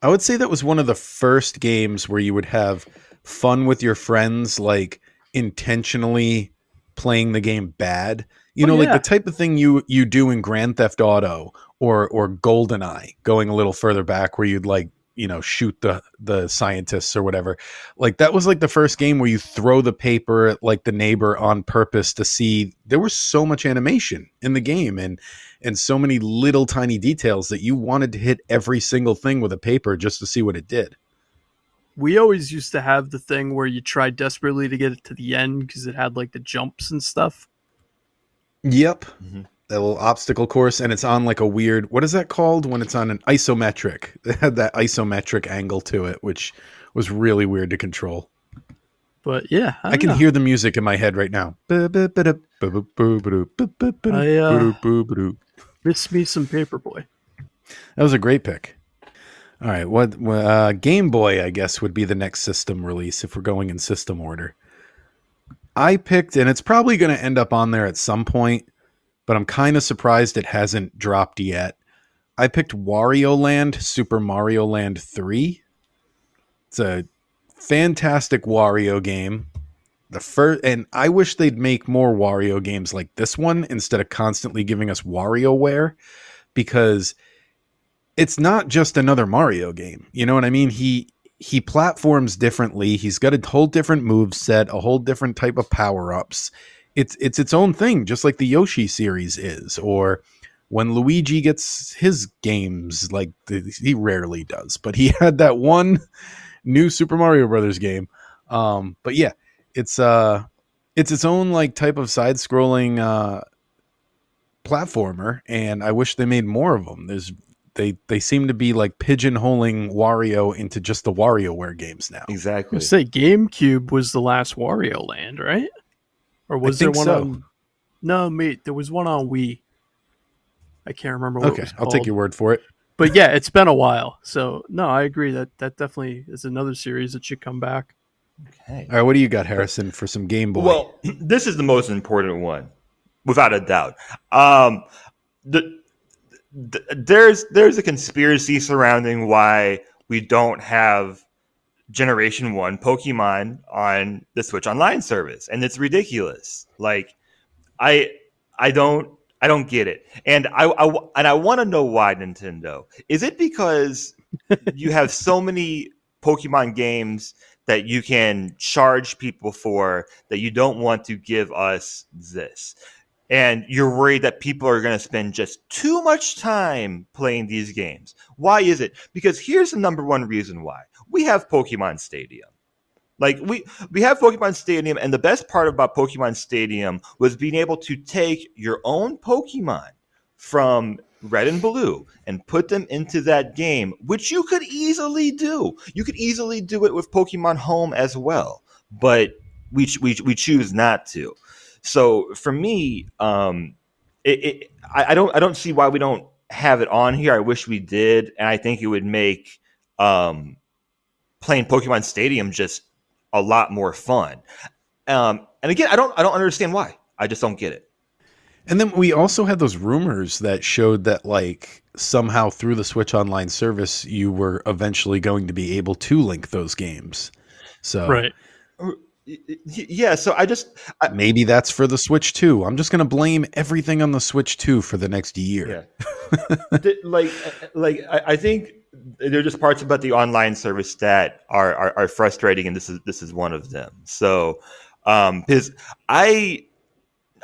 A: I would say that was one of the first games where you would have fun with your friends, like intentionally playing the game bad. You
B: Oh,
A: know, like the type of thing you you do in Grand Theft Auto or or GoldenEye, going a little further back, where you'd like you know shoot the the scientists or whatever. Like that was like the first game where you throw the paper at like the neighbor on purpose to see. There was so much animation in the game and and so many little tiny details that you wanted to hit every single thing with a paper just to see what it did.
B: We always used to have the thing where you tried desperately to get it to the end because it had like the jumps and stuff.
A: Yep.
C: Mhm.
A: That little obstacle course, and it's on like a weird. What is that called when it's on an isometric? It had that isometric angle to it, which was really weird to control.
B: But yeah, I,
A: I can
B: know.
A: hear the music in my head right now.
B: I, uh,
A: That
B: miss me some Paperboy.
A: That was a great pick. All right, what uh, Game Boy? I guess would be the next system release if we're going in system order. I picked, and it's probably going to end up on there at some point, but I'm kind of surprised it hasn't dropped yet. I picked Wario Land, Super Mario Land 3. It's a fantastic Wario game. The first, and I wish they'd make more Wario games like this one instead of constantly giving us WarioWare, because it's not just another Mario game. You know what I mean? He he platforms differently. He's got a whole different move set, a whole different type of power ups. It's it's its own thing, just like the Yoshi series is, or when Luigi gets his games, like the, he rarely does, but he had that one new Super Mario Brothers game. Um, but yeah, it's uh, it's its own like type of side scrolling uh platformer, and I wish they made more of them. There's they they seem to be like pigeonholing Wario into just the WarioWare games now.
C: Exactly.
B: would say GameCube was the last Wario Land, right? Or was there
A: think
B: one
A: so.
B: on? No, mate, there was one on Wii. I can't remember what. it
A: Okay,
B: was
A: I'll take your word for it.
B: But yeah, it's been a while, so no, I agree that that definitely is another series that should come back.
C: Okay.
A: All right, what do you got, Harrison, for some Game Boy?
C: Well, this is the most important one, without a doubt. Um, the, the, there's there's a conspiracy surrounding why we don't have Generation One Pokemon on the Switch Online service, and it's ridiculous. Like, I I don't I don't get it, and I, I and I want to know why Nintendo. Is it because you have so many Pokemon games that you can charge people for that you don't want to give us this. And you're worried that people are going to spend just too much time playing these games. Why is it? Because here's the number one reason why. We have Pokemon Stadium. Like we we have Pokemon Stadium and the best part about Pokemon Stadium was being able to take your own Pokemon from red and blue and put them into that game, which you could easily do. You could easily do it with Pokemon Home as well, but we we, we choose not to. So for me, um, it, it I, I don't I don't see why we don't have it on here. I wish we did, and I think it would make um, playing Pokemon Stadium just a lot more fun. Um, and again, I don't I don't understand why. I just don't get it.
A: And then we also had those rumors that showed that like somehow through the Switch Online service you were eventually going to be able to link those games. So
B: Right.
C: Yeah, so I just I,
A: maybe that's for the Switch too. I'm just gonna blame everything on the Switch too for the next year.
C: Yeah. like, like I, I think there are just parts about the online service that are, are, are frustrating, and this is this is one of them. So, um, because I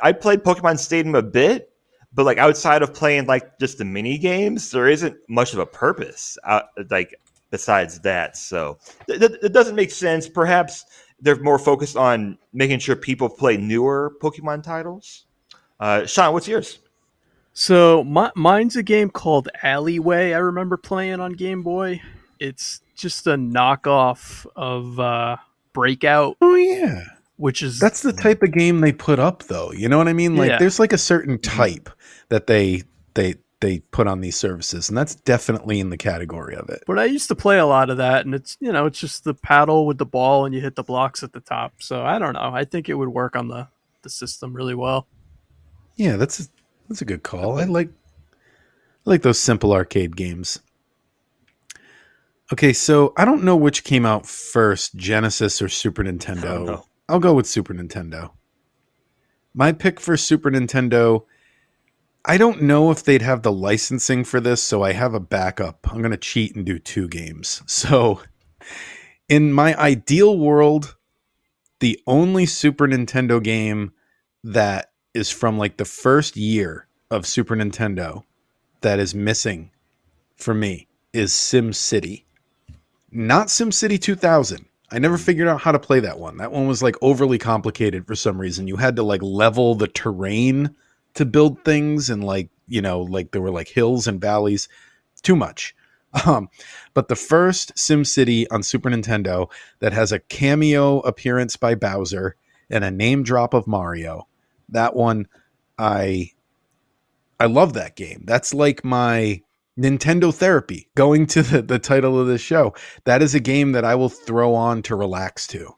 C: I played Pokemon Stadium a bit, but like outside of playing like just the mini games, there isn't much of a purpose. Uh, like besides that, so th- th- it doesn't make sense. Perhaps they're more focused on making sure people play newer Pokemon titles. Uh, Sean, what's yours?
B: So my, mine's a game called Alleyway. I remember playing on Game Boy. It's just a knockoff of uh, Breakout.
A: Oh yeah,
B: which is
A: that's the type of game they put up, though. You know what I mean? Like,
B: Yeah.
A: there's like a certain type that they they they put on these services, and that's definitely in the category of it.
B: But I used to play a lot of that, and it's you know it's just the paddle with the ball, and you hit the blocks at the top. So I don't know. I think it would work on the the system really well.
A: Yeah, that's a, that's a good call. I like I like those simple arcade games. Okay, so I don't know which came out first, Genesis or Super Nintendo. I'll go with Super Nintendo. My pick for Super Nintendo, I don't know if they'd have the licensing for this, so I have a backup. I'm going to cheat and do two games. So, in my ideal world, the only Super Nintendo game that is from like the first year of Super Nintendo that is missing for me is Sim City. Not Sim City 2000. I never figured out how to play that one. That one was like overly complicated for some reason. You had to like level the terrain to build things and like, you know, like there were like hills and valleys. Too much. Um, but the first Sim City on Super Nintendo that has a cameo appearance by Bowser and a name drop of Mario. That one I I love that game. That's like my Nintendo therapy. Going to the, the title of this show. That is a game that I will throw on to relax to.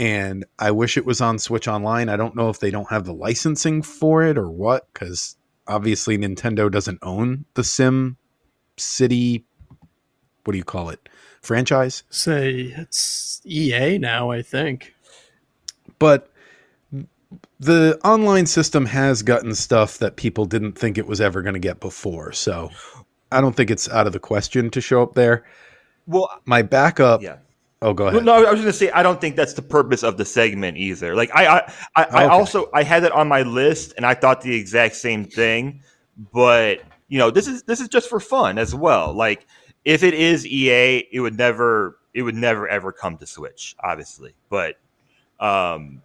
A: And I wish it was on Switch Online. I don't know if they don't have the licensing for it or what, because obviously Nintendo doesn't own the Sim City. What do you call it? Franchise?
B: Say it's EA now. I think.
A: but the online system has gotten stuff that people didn't think it was ever going to get before. So I don't think it's out of the question to show up there.
C: Well,
A: My backup.
C: yeah.
A: Oh, go ahead.
C: no, I was going to say I don't think that's the purpose of the segment either. Like I, I, I, I also I had it on my list and I thought the exact same thing. But you know, this is this is just for fun as well. Like if it is EA, it would never it would never ever come to Switch, obviously. But um,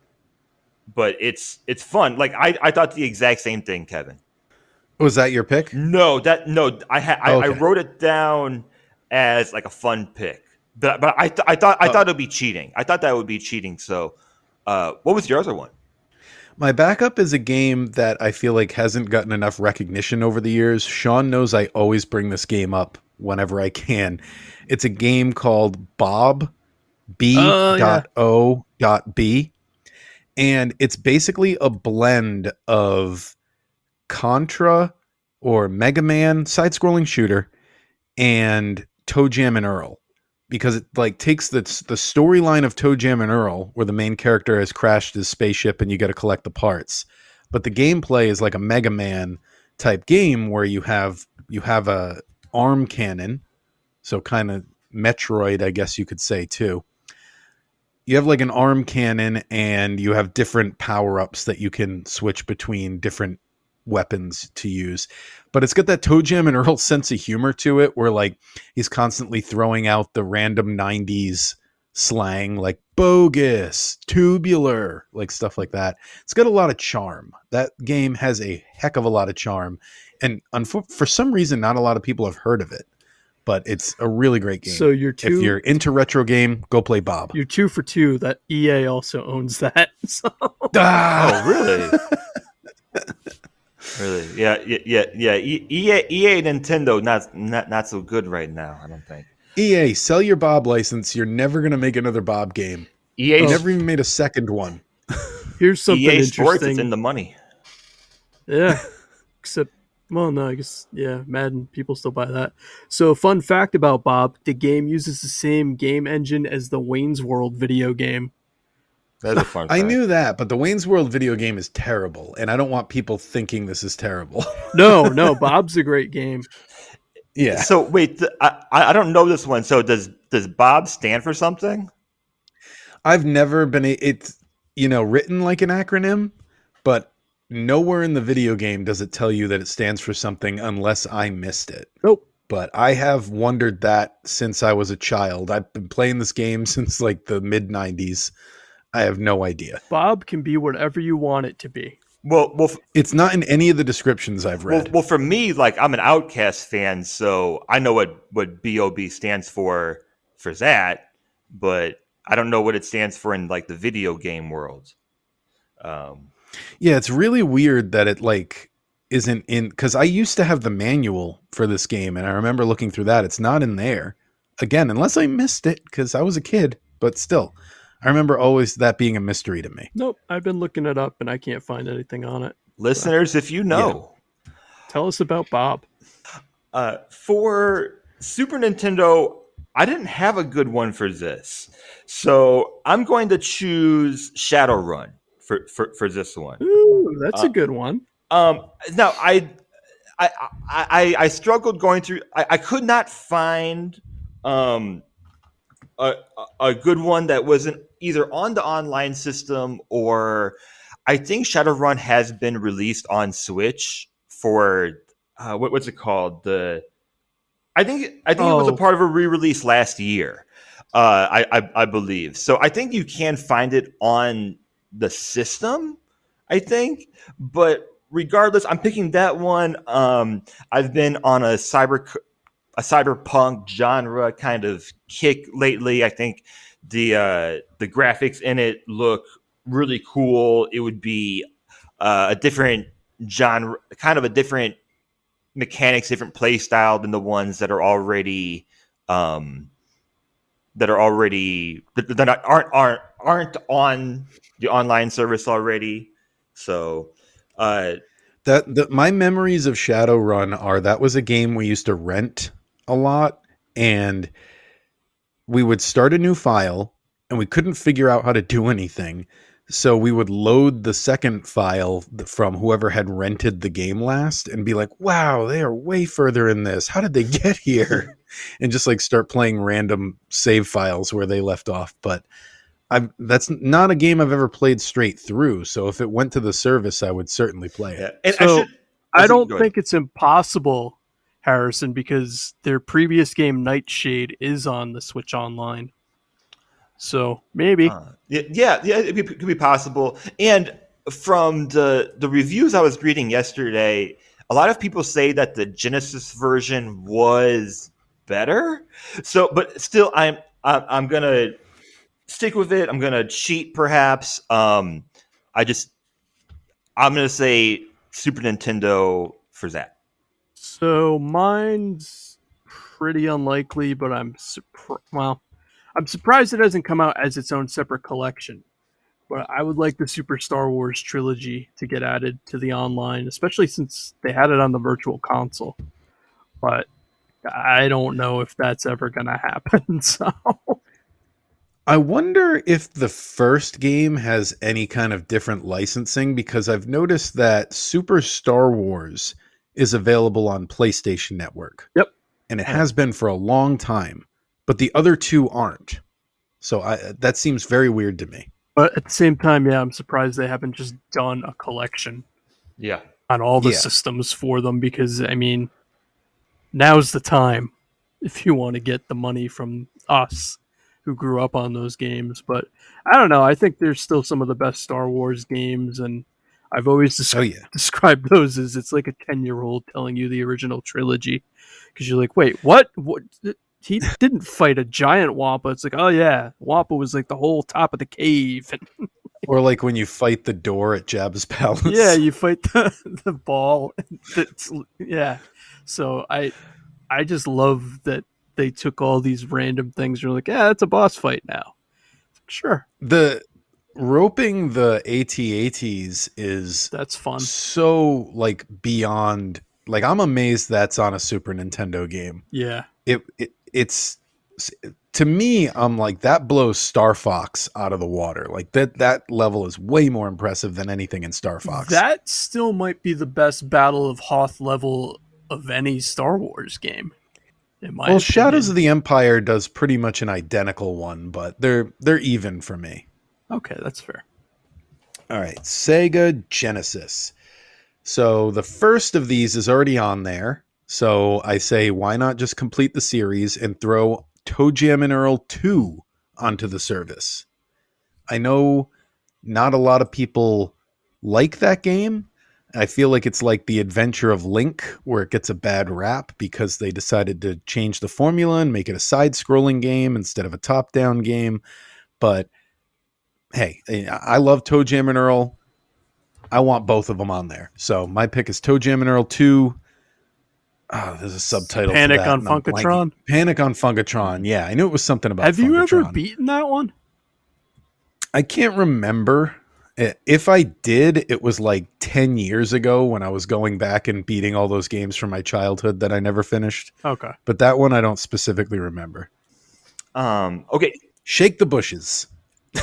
C: but it's it's fun. Like I, I thought the exact same thing, Kevin.
A: Was that your pick?
C: No, that no, I had I, I wrote it down as like a fun pick, but but I th- I thought I
A: Oh.
C: thought it'd be cheating. I thought that would be cheating. So, uh, what was your other one?
A: My backup is a game that I feel like hasn't gotten enough recognition over the years. Sean knows I always bring this game up whenever I can. It's a game called Bob B
B: Oh,
A: dot O dot B. And it's basically a blend of Contra or Mega Man side scrolling shooter and Toe Jam and Earl because it like takes the the storyline of Toe Jam and Earl, where the main character has crashed his spaceship and you got to collect the parts, but the gameplay is like a Mega Man type game where you have you have a arm cannon, so kind of Metroid, I guess you could say too. You have like an arm cannon, and you have different power ups that you can switch between different weapons to use. But it's got that Toe Jam and Earl sense of humor to it, where like he's constantly throwing out the random 90s slang like bogus, tubular, like stuff like that. It's got a lot of charm. That game has a heck of a lot of charm. And unfo- for some reason, not a lot of people have heard of it, but it's a really great game.
B: So you're two.
A: if you're into retro game, go play Bob.
B: you're two for two. That EA also owns that. So
A: Ah!
C: Oh, really? really? Yeah, yeah, yeah. yeah. E- EA, EA, Nintendo, not not not so good right now. I don't think.
A: EA, sell your Bob license. You're never going to make another Bob game.
C: EA,
A: You never even made a second one.
B: here's something
C: EA Sports,
B: interesting.
C: it's in the money.
B: Yeah. Except, well, no, I guess, yeah, Madden, people still buy that. So, fun fact about Bob the game uses the same game engine as the Wayne's World video game.
C: That's a fun.
A: I
C: fact.
A: knew that, but the Wayne's World video game is terrible, and I don't want people thinking this is terrible.
B: No, no, Bob's a great game.
A: yeah.
C: So wait, th- I I don't know this one. So does does Bob stand for something?
A: I've never been a, it's you know written like an acronym, but nowhere in the video game does it tell you that it stands for something unless I missed it.
B: Nope.
A: But I have wondered that since I was a child. I've been playing this game since like the mid 90s. I have no idea.
B: Bob can be whatever you want it to be.
C: Well, well,
A: It's not in any of the descriptions I've
C: well,
A: read.
C: well, for me, like I'm an OutKast fan, so I know what what Bob stands for for that, but I don't know what it stands for in like the video game world. Um,
A: Yeah, it's really weird that it like isn't in because I used to have the manual for this game, and I remember looking through that. It's not in there again, unless I missed it because I was a kid. But still, I remember always that being a mystery to me.
B: Nope, I've been looking it up and I can't find anything on it.
C: listeners, if you know.
B: Tell us about Bob.
C: Uh, for Super Nintendo, I didn't have a good one for this, so I'm going to choose Shadowrun for for, for this one.
B: Ooh, that's
C: Uh,
B: a good one.
C: Um, now I, I, I, I, I struggled going through. I, I could not find um a a- good one that wasn't either on the online system or I think Shadowrun has been released on Switch for uh, what, what's it called the I think I think it was a
B: Oh.
C: part of a re-release last year. Uh, I, I I believe so. I think you can find it on the system. I think, but regardless, I'm picking that one. Um, I've been on a cyber a cyberpunk genre kind of kick lately. I think the uh, the graphics in it look really cool. It would be uh, a different genre, kind of a different mechanics, different play style than the ones that are already um, that are already that, that aren't aren't aren't on the online service already. So, uh,
A: That the, my memories of Shadowrun are that was a game we used to rent a lot, and we would start a new file, and we couldn't figure out how to do anything. So we would load the second file from whoever had rented the game last, and be like, "Wow, they are way further in this. How did they get here?" and just like start playing random save files where they left off. But I've, that's not a game I've ever played straight through. So if it went to the service, I would certainly play it.
C: yeah. And
B: So,
C: should-
B: I oh,
C: should-
B: don't think it's impossible, Harrison, because their previous game Nightshade is on the Switch Online. So maybe.
C: Uh, yeah, yeah, it could be- could be possible. And from the the reviews I was reading yesterday, a lot of people say that the Genesis version was better. So, but still, I'm I'm, I'm gonna stick with it. I'm gonna cheat, perhaps. Um, I just I'm gonna say Super Nintendo for that.
B: So mine's pretty unlikely, but I'm. Well, I'm surprised it hasn't come out as its own separate collection. But I would like the Super Star Wars trilogy to get added to the online, especially since they had it on the Virtual Console. But I don't know if that's ever going to happen. So
A: I wonder if the first game has any kind of different licensing because I've noticed that Super Star Wars is available on PlayStation Network.
B: Yep.
A: And it has been for a long time, but the other two aren't. So I that seems very weird to me.
B: But at the same time, yeah, I'm surprised they haven't just done a collection
C: Yeah.
B: on all the
A: Yeah.
B: systems for them because I mean, now's the time if you want to get the money from us who grew up on those games. But I don't know. I think there's still some of the best Star Wars games, and I've always
A: Oh yeah.
B: described those as it's like a ten year old telling you the original trilogy because you're like, wait, what? What? He didn't fight a giant Wampa. It's like, oh yeah, Wampa was like the whole top of the cave,
A: Or like when you fight the door at Jabba's palace.
B: yeah, you fight the the ball. Yeah. So I I just love that they took all these random things. You're like, yeah, it's a boss fight now. Sure,
A: the roping the AT-ATs is
B: that's fun.
A: so like beyond like I'm amazed that's on a Super Nintendo game.
B: Yeah,
A: it, it it's to me, I'm like that blows Star Fox out of the water. Like that that level is way more impressive than anything in Star Fox.
B: That still might be the best Battle of Hoth level of any Star Wars game.
A: Well,
B: opinion.
A: Shadows of the Empire does pretty much an identical one, but they're they're even for me.
B: Okay, that's fair.
A: All right, Sega Genesis. So the first of these is already on there. So I say, why not just complete the series and throw Toe Jam and Earl 2 onto the service? I know not a lot of people like that game. I feel like it's like the adventure of Link, where it gets a bad rap because they decided to change the formula and make it a side scrolling game instead of a top down game. But hey, I love Toe Jam and Earl. I want both of them on there. So my pick is Toe Jam and Earl 2. Oh, there's a subtitle. for
B: Panic
A: that,
B: on
A: and
B: Funkotron.
A: Panic on Funkotron. Yeah, I knew it was something about
B: Have you ever beaten that one?
A: I can't remember. If I did, it was like 10 years ago when I was going back and beating all those games from my childhood that I never finished.
B: Okay.
A: But that one I don't specifically remember.
C: Um, okay,
A: Shake the bushes.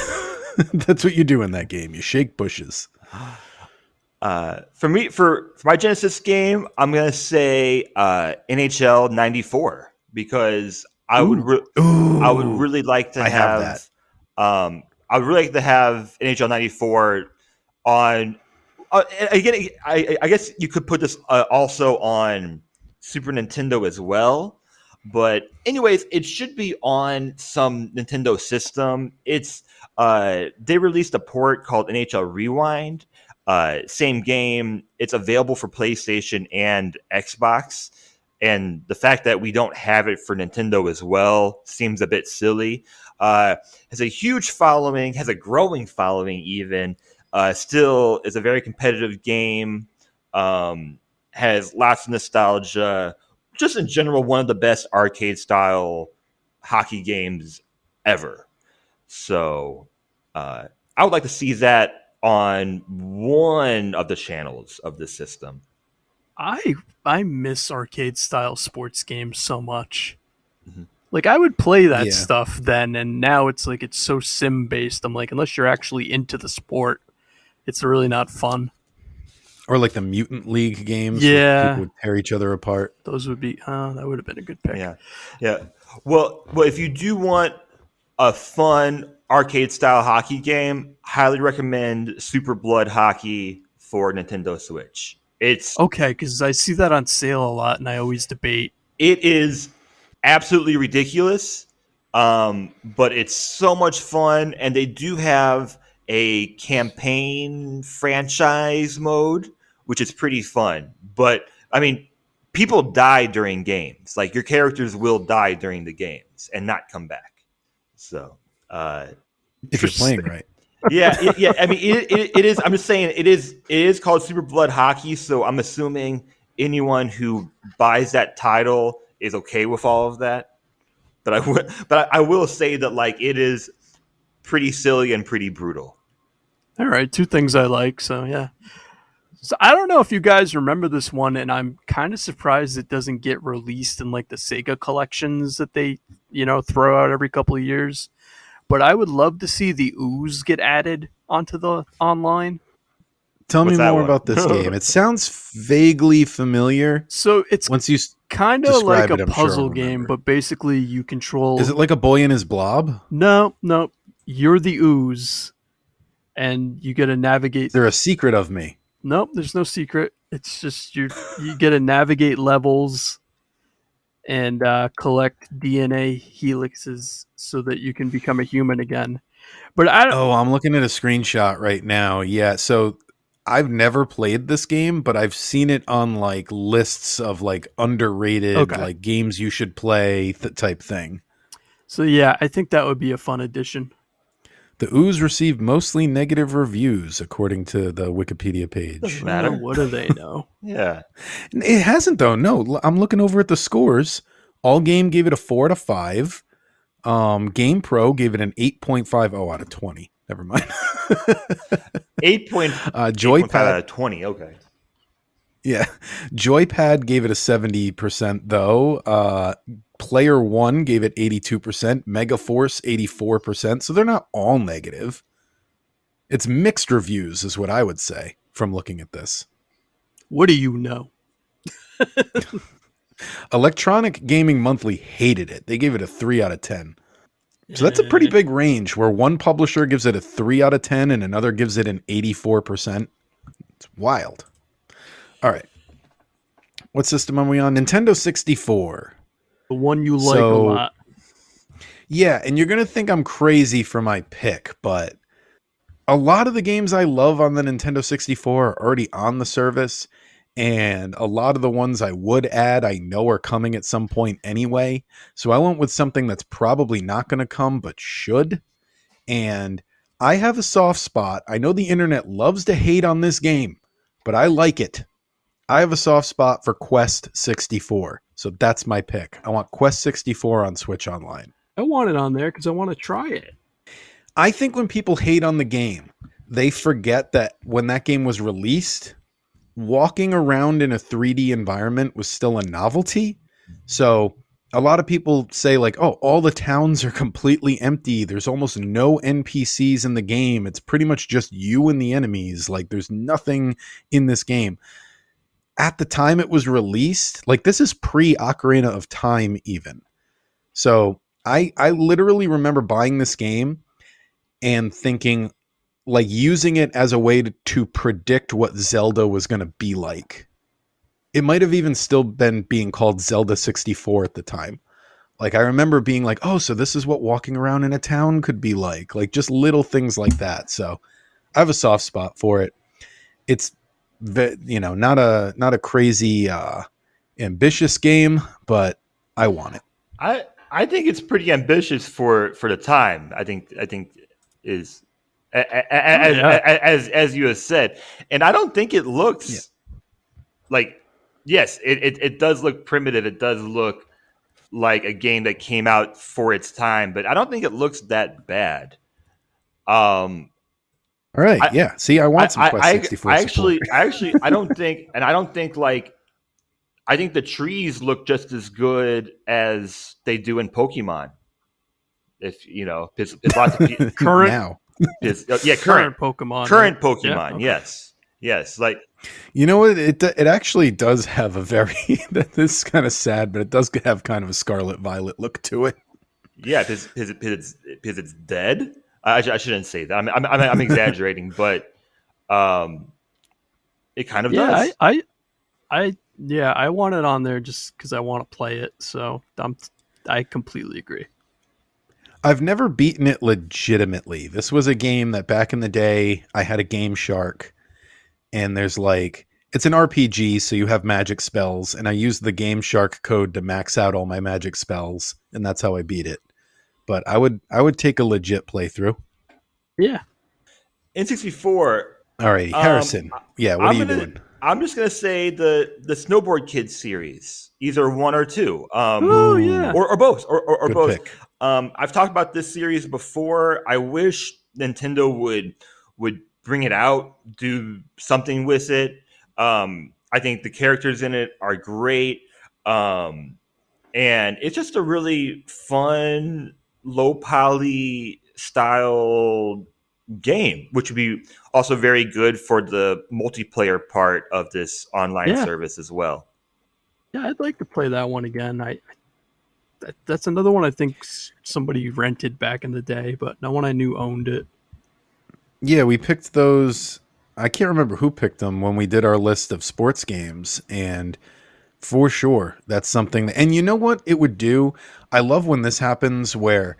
A: That's what you do in that game. You shake bushes.
C: uh, for me, for for my Genesis game, I'm gonna say uh, NHL '94 because I would re- I would really like to
A: I have
C: have, um I would really like to have NHL '94 on. Uh, again, I, I guess you could put this uh, also on Super Nintendo as well. But anyways, it should be on some Nintendo system. It's uh, they released a port called NHL Rewind. Uh, same game. It's available for PlayStation and Xbox. And the fact that we don't have it for Nintendo as well seems a bit silly. Uh, has a huge following, has a growing following, even. Uh, still is a very competitive game. Um, has lots of nostalgia. Just in general, one of the best arcade style hockey games ever. So uh, I would like to see that on one of the channels of the system.
B: I I miss arcade style sports games so much.
C: Mhm.
B: Like I would play that
A: Yeah.
B: stuff then, and now it's like it's so sim based. I'm like, unless you're actually into the sport, it's really not fun.
A: Or like the Mutant League games. where
B: Yeah.
A: People would tear each other apart.
B: Those would be. Uh, that would have been a good pick.
C: Yeah, yeah. Well, well, if you do want a fun arcade style hockey game, highly recommend Super Blood Hockey for Nintendo Switch. It's
B: Okay, because I see that on sale a lot, and I always debate.
C: it is absolutely ridiculous, um, but it's so much fun, and they do have a campaign franchise mode, which is pretty fun. But I mean, people die during games. Like your characters will die during the games and not come back. So. Uh,
A: If you're playing right.
C: yeah, yeah. I mean, it, it, it is. I'm just saying, it is. It is called Super Blood Hockey. So I'm assuming anyone who buys that title is okay with all of that. But I would, but I, I will say that like it is pretty silly and pretty brutal.
B: All right, two things I like. So yeah. So I don't know if you guys remember this one, and I'm kind of surprised it doesn't get released in like the Sega collections that they, you know, throw out every couple of years. But I would love to see the ooze get added onto the online.
A: Tell me
C: What's that
A: more
C: one?
A: about this game. It sounds vaguely familiar.
B: So it's
A: Once you
B: kind of
A: describe
B: like
A: it,
B: a
A: I'm sure
B: puzzle game, but basically you control.
A: is it like a boy in his blob?
B: No, no, you're the ooze, and you get to navigate
A: They're a secret of me?
B: Nope, there's no secret. It's just you you get to navigate levels and uh, collect DNA helixes so that you can become a human again. But I don't.
A: Oh, I'm looking at a screenshot right now. Yeah, so I've never played this game, but I've seen it on like lists of like underrated
B: Okay.
A: like games you should play th- type thing.
B: So yeah, I think that would be a fun addition.
A: The Ooze received mostly negative reviews according to the Wikipedia page.
B: Doesn't
C: matter.
B: matter. What do they know?
C: Yeah.
A: It hasn't though. No, I'm looking over at the scores. All game gave it a 4 out of 5. Um Game Pro gave it an 8.50 out of 20. Never mind.
C: Eight point
A: uh
C: eight point five out of twenty. Okay.
A: Yeah. Joypad gave it a 70% though. Uh Player One gave it 82%, Mega Force 84%. So they're not all negative. It's mixed reviews, is what I would say from looking at this.
B: What do you know?
A: Electronic Gaming Monthly hated it. They gave it a 3 out of 10. So that's a pretty big range where one publisher gives it a 3 out of 10 and another gives it an 84%. It's wild. All right. What system are we on? Nintendo 64.
B: The one you like
A: So-
B: a lot.
A: Yeah, and you're to think I'm crazy for my pick, but a lot of the games I love on the Nintendo 64 are already on the service, and a lot of the ones I would add I know are coming at some point anyway. So I went with something that's probably not to come but should. And I have a soft spot. I know the internet loves to hate on this game, but I like it. I have a soft spot for Quest 64. So that's my pick. I want Quest 64 on Switch Online.
B: I want it on there because I want to try it.
A: I think when people hate on the game, they forget that when that game was released, walking around in a 3D environment was still a novelty. So a lot of people say like, "Oh, all the towns are completely empty. There's almost no NPCs in the game. It's pretty much just you and the enemies. Like there's nothing in this game." At the time it was released, like this is pre Ocarina of Time even. So, I I literally remember buying this game and thinking like using it as a way to, to predict what Zelda was going to be like. It might have even still been being called Zelda 64 at the time. Like I remember being like, "Oh, so this is what walking around in a town could be like." Like just little things like that. So I have a soft spot for it. It's you know, not a not a crazy uh ambitious game, but I want it.
C: I I think it's pretty ambitious for for the time. I think I think is a- a- a- as
B: yeah.
C: a- as as you have said, and I don't think it looks
A: Yeah.
C: like yes, it, it it does look primitive. It does look like a game that came out for its time, but I don't think it looks that bad. Um,
A: All right,
C: I-
A: yeah. See, I want some
C: I,
A: Quest
C: I-
A: 64
C: I
A: support.
C: actually, I actually, I don't think, and I don't think like, I think the trees look just as good as they do in Pokemon. If you know, it's, it's lots of
B: Current-
A: now.
C: it's, uh, yeah, current,
B: Current Pokemon.
C: current? Pokemon,
B: Yeah, okay.
C: yes, yes, like
A: You know what? It it actually does have a very. this is kind of sad, but it does have kind of a Scarlet Violet look to it.
C: yeah, because because it's because it's dead. I, I shouldn't say that. I'm I'm, I'm, I'm exaggerating, but um, it kind of
B: Yeah,
C: does.
B: I, I, I, yeah, I want it on there just because I want to play it. So I'm, I completely agree.
A: I've never beaten it legitimately. This was a game that back in the day I had a Game Shark, and there's like it's an RPG, so you have magic spells, and I used the Game Shark code to max out all my magic spells, and that's how I beat it. But I would I would take a legit playthrough.
B: Yeah,
C: N64
A: All right,
C: Um,
A: Harrison. yeah, what
C: I'm
A: are you
C: gonna-
A: doing?
C: I'm just gonna say the the Snowboard Kids series, either one or two, um,
B: Oh, yeah.
C: or, or both, or, or, or
A: Good
C: both.
A: pick.
C: Um, I've talked about this series before. I wish Nintendo would would bring it out, do something with it. Um, I think the characters in it are great, um, and it's just a really fun, low poly style game, which would be also very good for the multiplayer part of this online
B: Yeah.
C: service as well.
B: yeah, I'd like to play that one again. I, that, that's another one I think somebody rented back in the day, but no one I knew owned it.
A: Yeah, we picked those. I can't remember who picked them when we did our list of sports games, and for sure, that's something. and you know what it would do? I love when this happens where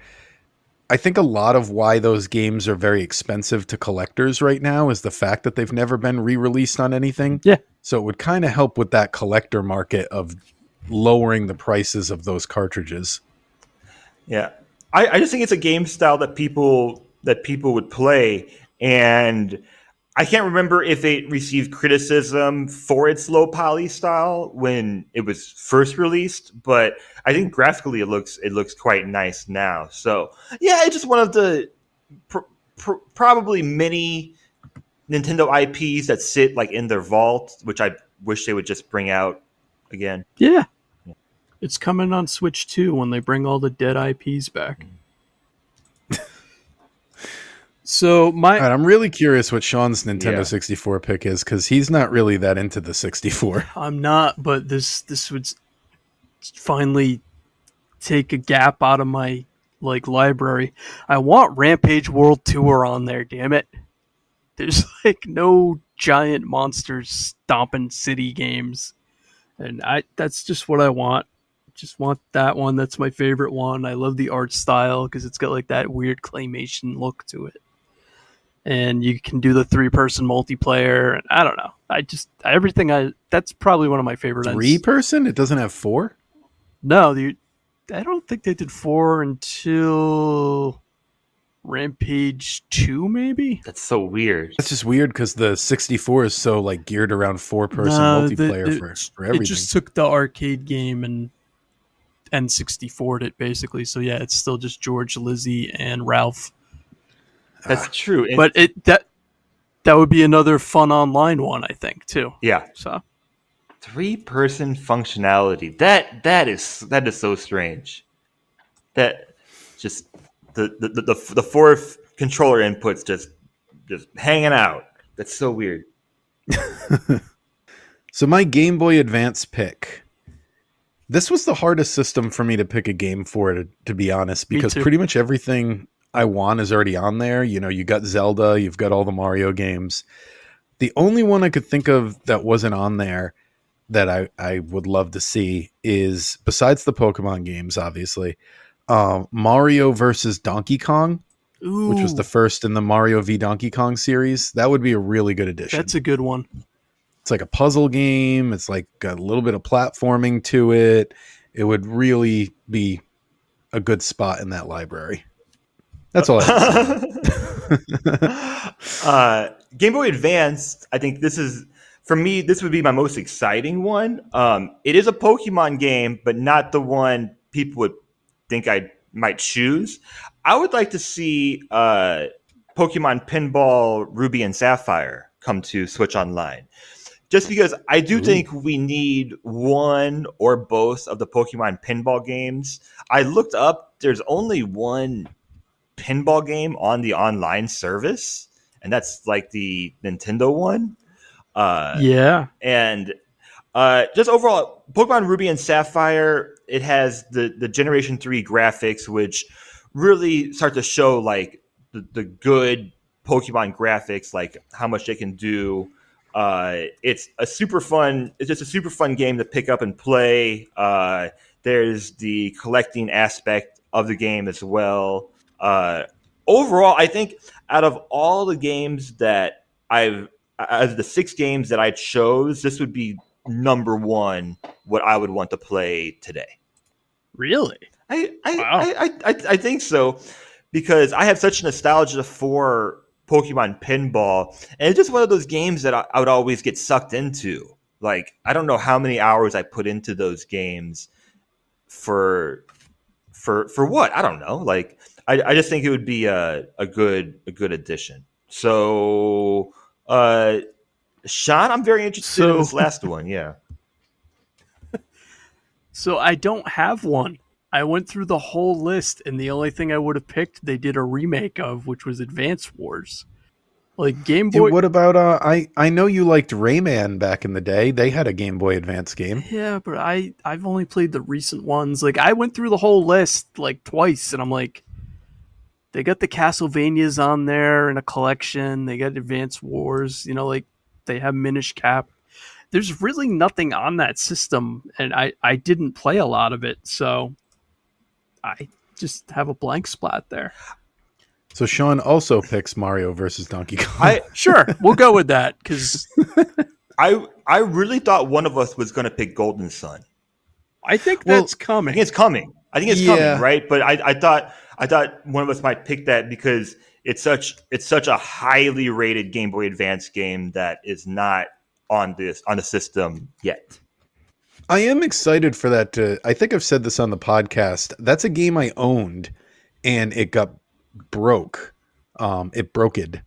A: I think a lot of why those games are very expensive to collectors right now is the fact that they've never been re released on anything.
B: Yeah.
A: So it would kind of help with that collector market of lowering the prices of those cartridges.
C: Yeah, I, I just think it's a game style that people that people would play, and I can't remember if it received criticism for its low poly style when it was first released, but I think graphically it looks it looks quite nice now. So yeah, it's just one of the pr- pr- probably many Nintendo IPs that sit like in their vault, which I wish they would just bring out again.
B: Yeah, It's coming on Switch too when they bring all the dead IPs back. Mm-hmm. So my
A: right, I'm really curious what Sean's Nintendo
C: Yeah.
A: 64 pick is because he's not really that into the 64.
B: I'm not, but this this would finally take a gap out of my like library. I want Rampage World Tour on there, damn it. There's like no giant monsters stomping city games. And I that's just what I want. Just want that one. That's my favorite one. I love the art style because it's got like that weird claymation look to it. And you can do the three person multiplayer and I don't know. I just everything I that's probably one of my favorite
A: Three person? It doesn't have four?
B: no, the, I don't think they did four until Rampage two, maybe.
C: That's so weird.
A: That's just weird because the 64 is so like geared around four person
B: No, the-
A: multiplayer
B: the-
A: for, for everything.
B: It just took the arcade game and N sixty four it basically. So yeah, it's still just George, Lizzie, and Ralph.
C: That's uh, true. And-
B: But it that that would be another fun online one, I think too.
C: yeah,
B: So
C: three person functionality. That that is that is so strange. That just the the the, the, the four f- controller inputs just just hanging out. That's so weird.
A: So my Game Boy Advance pick. This was the hardest system for me to pick a game for, to, to be honest, because pretty much everything I want is already on there. You know, you got Zelda, you've got all the Mario games. The only one I could think of that wasn't on there that I, I would love to see is besides the Pokemon games, obviously, um, Mario versus Donkey Kong,
B: ooh,
A: which was the first in the Mario v Donkey Kong series. That would be a really good addition
B: that's a good one.
A: it's like a puzzle game. It's like got a little bit of platforming to it. It would really be a good spot in that library. That's all. I have
C: uh, Game Boy Advance, I think this is for me. This would be my most exciting one. Um, it is a Pokemon game, but not the one people would think I might choose. I would like to see uh, Pokemon Pinball Ruby and Sapphire come to Switch Online. Just because I do
A: Ooh.
C: think we need one or both of the Pokemon pinball games. I looked up, there's only one pinball game on the online service, and that's like the Nintendo one. Uh,
B: yeah,
C: and uh, just overall, Pokemon Ruby and Sapphire, it has the the Generation Three graphics, which really start to show like the, the good Pokemon graphics, like how much they can do. Uh, it's a super fun. It's just a super fun game to pick up and play. Uh, there's the collecting aspect of the game as well. Uh, overall, I think out of all the games that I've, of the six games that I chose, this would be number one. What I would want to play today.
B: really.
C: I I,
B: Wow.
C: I, I, I, I think so because I have such nostalgia for Pokemon Pinball, and it's just one of those games that I, I would always get sucked into. Like I don't know how many hours I put into those games for for for what I don't know. Like I, I just think it would be a, a good a good addition. So, uh, Sean, I'm very interested in this last one. Yeah.
B: So I don't have one. I went through the whole list, and the only thing I would have picked, they did a remake of, which was Advance Wars. Like Game Boy.
A: Dude, what about uh? I I know you liked Rayman back in the day. They had a Game Boy Advance game.
B: yeah, but I I've only played the recent ones. Like I went through the whole list like twice, and I'm like, they got the Castlevanias on there in a collection. They got Advance Wars. You know, like they have Minish Cap. There's really nothing on that system, and I I didn't play a lot of it, so I just have a blank spot there.
A: So Sean also picks Mario versus Donkey Kong.
C: I
B: Sure, we'll go with that because
C: I I really thought one of us was going to pick Golden Sun.
B: I think
A: Well,
B: that's
C: I
B: coming.
C: think it's coming. I think it's
A: Yeah.
C: coming, right? But I, I thought I thought one of us might pick that because it's such it's such a highly rated Game Boy Advance game that is not on this on the system yet.
A: I am excited for that. To, I think I've said this on the podcast. That's a game I owned, and it got broke. Um, it broke it,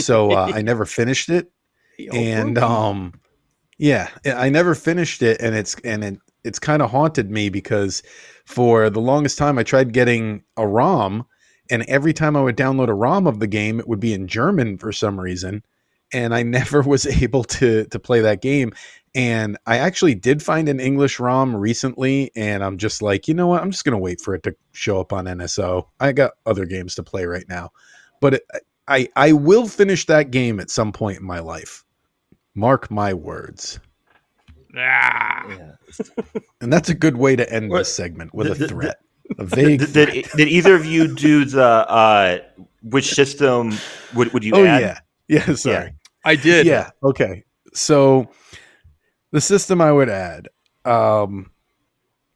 A: so uh, I never finished it. And um, yeah, I never finished it, and it's and it it's kind of haunted me because for the longest time I tried getting a ROM and every time I would download a ROM of the game it would be in German for some reason and I never was able to to play that game and I actually did find an English ROM recently and I'm just like, you know what? I'm just going to wait for it to show up on NSO. I got other games to play right now. But it, I I will finish that game at some point in my life. Mark my words.
B: Ah.
C: Yeah.
A: And that's a good way to end
C: What-
A: this segment with a
C: did-
A: threat. A vague
C: Did,
A: threat.
C: did, did either of you do the uh, which system would, would you
A: Oh
C: add?
A: yeah. Yeah, sorry.
B: I did.
A: Yeah. Okay. So the system I would add, um,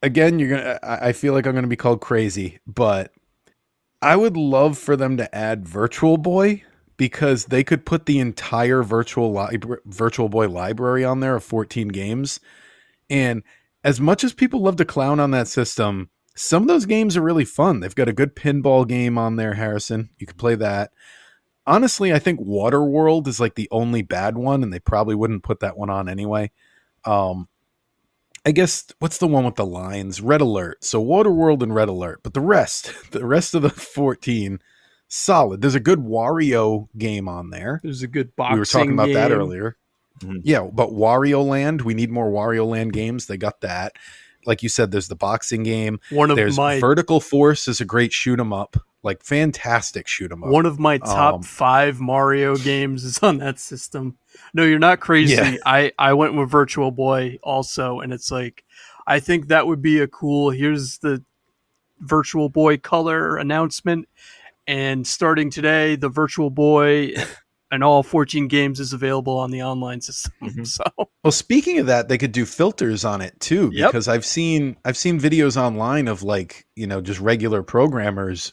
A: again, you're gonna. I I feel like I'm gonna be called crazy, but I would love for them to add Virtual Boy because they could put the entire virtual Virtual Boy library on there of 14 games, and as much as people love to clown on that system. Some of those games are really fun. They've got a good pinball game on there, Harrison. You could play that honestly, I think Waterworld is like the only bad one, and they probably wouldn't put that one on anyway. Um, I guess what's the one with the lines? Red Alert. So Waterworld and Red Alert, but the rest, the rest of the fourteen, solid. There's a good Wario game on there.
B: There's a good boxing.
A: we were talking about that
B: game.
A: earlier.
C: Mhm.
A: Yeah, but Wario Land, we need more Wario Land games. They got that. Like you said, there's the boxing game.
B: One of
A: There's
B: my
A: Vertical Force is a great shoot 'em up, like fantastic shoot 'em up.
B: one of my top
A: Um,
B: five Mario games is on that system. No, you're not crazy.
A: Yeah.
B: I I went with Virtual Boy also, and it's like I think that would be a cool. Here's the Virtual Boy color announcement, and starting today, the Virtual Boy and all 14 games is available on the online system.
C: Mhm.
B: So
A: Well, speaking of that, they could do filters on it too,
B: Yep.
A: because I've seen I've seen videos online of like you know just regular programmers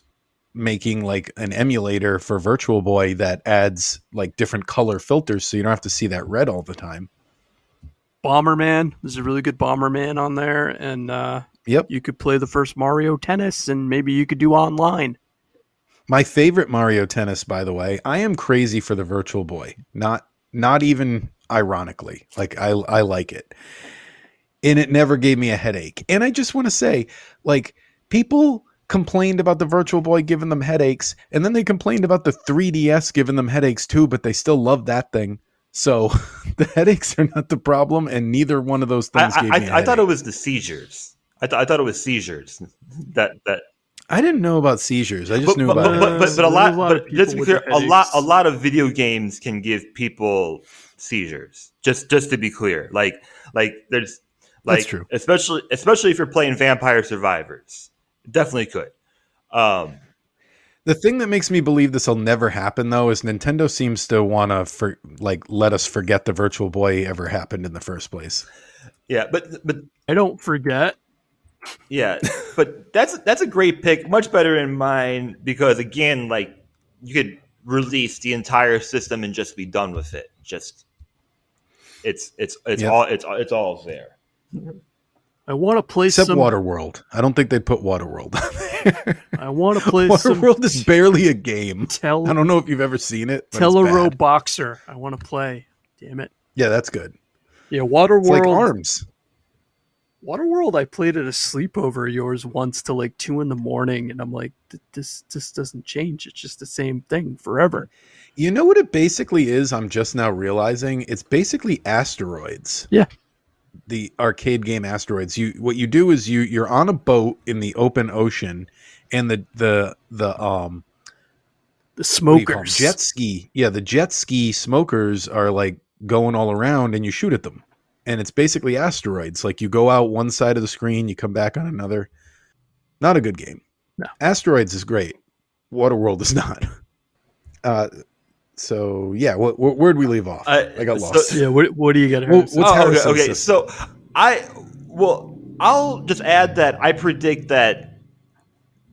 A: making like an emulator for Virtual Boy that adds like different color filters, so you don't have to see that red all the time.
B: Bomberman, there's a really good Bomberman on there, and uh,
A: Yep.
B: you could play the first Mario Tennis, and maybe you could do online.
A: My favorite Mario Tennis, by the way, I am crazy for the Virtual Boy. Not not even ironically, like I I like it, and it never gave me a headache. And I just want to say, like people complained about the Virtual Boy giving them headaches, and then they complained about the 3DS giving them headaches too, but they still love that thing. So the headaches are not the problem, and neither one of those things gave
C: I,
A: me. a
C: I, I thought it was the seizures. I, th- I thought it was seizures that that
A: I didn't know about seizures. I just
C: but,
A: knew
C: but,
A: about
C: but,
A: it.
C: but, but, but a lot,
B: a lot of
C: but just to be clear, a lot a lot of video games can give people seizures. Just just to be clear, like like there's like
A: That's true.
C: especially especially if you're playing Vampire Survivors, definitely could. Um,
A: The thing that makes me believe this will never happen, though, is Nintendo seems to want to for like let us forget the Virtual Boy ever happened in the first place.
C: yeah, but but
B: I don't forget.
C: Yeah, but that's that's a great pick, much better in mine because again, like you could release the entire system and just be done with it. Just it's it's it's
A: Yep.
C: all it's it's all there.
B: I want to play
A: Except
B: some.
A: Waterworld. I don't think they'd put Waterworld on there.
B: I want to play some
A: Waterworld is barely a game.
B: Tell...
A: I don't know if you've ever seen it. but it's
B: Telero
A: bad.
B: Boxer. I want to play. Damn it.
A: Yeah, that's good.
B: Yeah,
A: It's
B: Waterworld.
A: like Arms.
B: Waterworld. I played at a sleepover of yours once till like two in the morning, and I'm like, this this doesn't change. It's just the same thing forever.
A: You know what it basically is? I'm just now realizing it's basically asteroids.
B: Yeah.
A: The arcade game asteroids. You what you do is you you're on a boat in the open ocean and the the the um
B: The
A: what do you call 'em?
B: smokers.
A: jet ski. Yeah, the jet ski smokers are like going all around and you shoot at them. And it's basically asteroids. Like you go out one side of the screen, you come back on another. Not a good game.
B: No.
A: Asteroids is great. Waterworld is not. Uh so yeah, wh- wh- where'd we leave off?
C: Uh,
A: I got
C: so-
A: lost.
B: Yeah. What What do you got?
A: Well,
B: Harrison?
A: What's
C: oh, okay,
A: Harrison's
C: okay. So I well, I'll just add that I predict that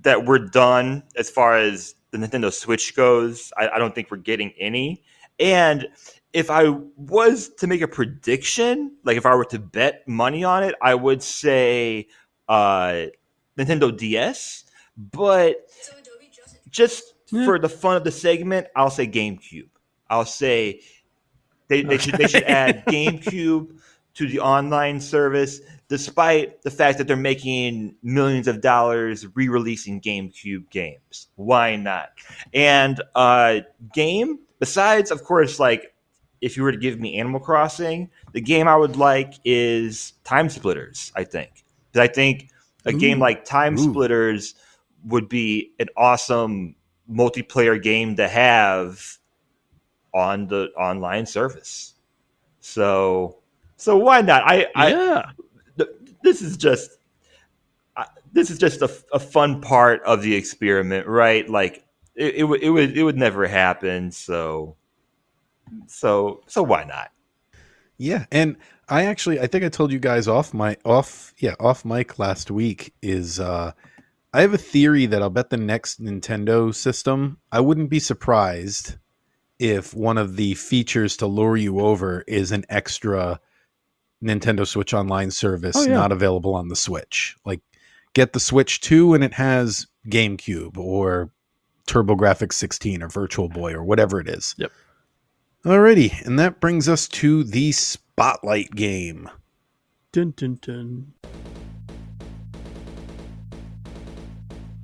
C: that we're done as far as the Nintendo Switch goes. I, I don't think we're getting any. And if I was to make a prediction, like if I were to bet money on it, I would say uh, Nintendo DS. But just
B: Yeah.
C: for the fun of the segment, I'll say GameCube. I'll say they, they should they should add GameCube to the online service, despite the fact that they're making millions of dollars re-releasing GameCube games. Why not? And uh, game, besides, of course, like if you were to give me Animal Crossing, the game I would like is Time Splitters. I think because I think a
A: Ooh.
C: game like Time
A: Ooh.
C: Splitters would be an awesome multiplayer game to have on the online service. So, so why not? I, I
B: yeah.
C: th- this is just I this is just a, a fun part of the experiment, right? Like it, it would it would it would never happen. So, so so why not?
A: Yeah, and I actually I think I told you guys off my off yeah off mic last week is uh I have a theory that I'll bet the next Nintendo system I wouldn't be surprised if one of the features to lure you over is an extra Nintendo Switch Online service
B: Oh, yeah.
A: not available on the Switch. Like get the Switch 2 and it has GameCube or TurboGrafx 16 or Virtual Boy or whatever it is.
B: Yep.
A: Alrighty, and that brings us to the Spotlight game.
B: Dun, dun, dun.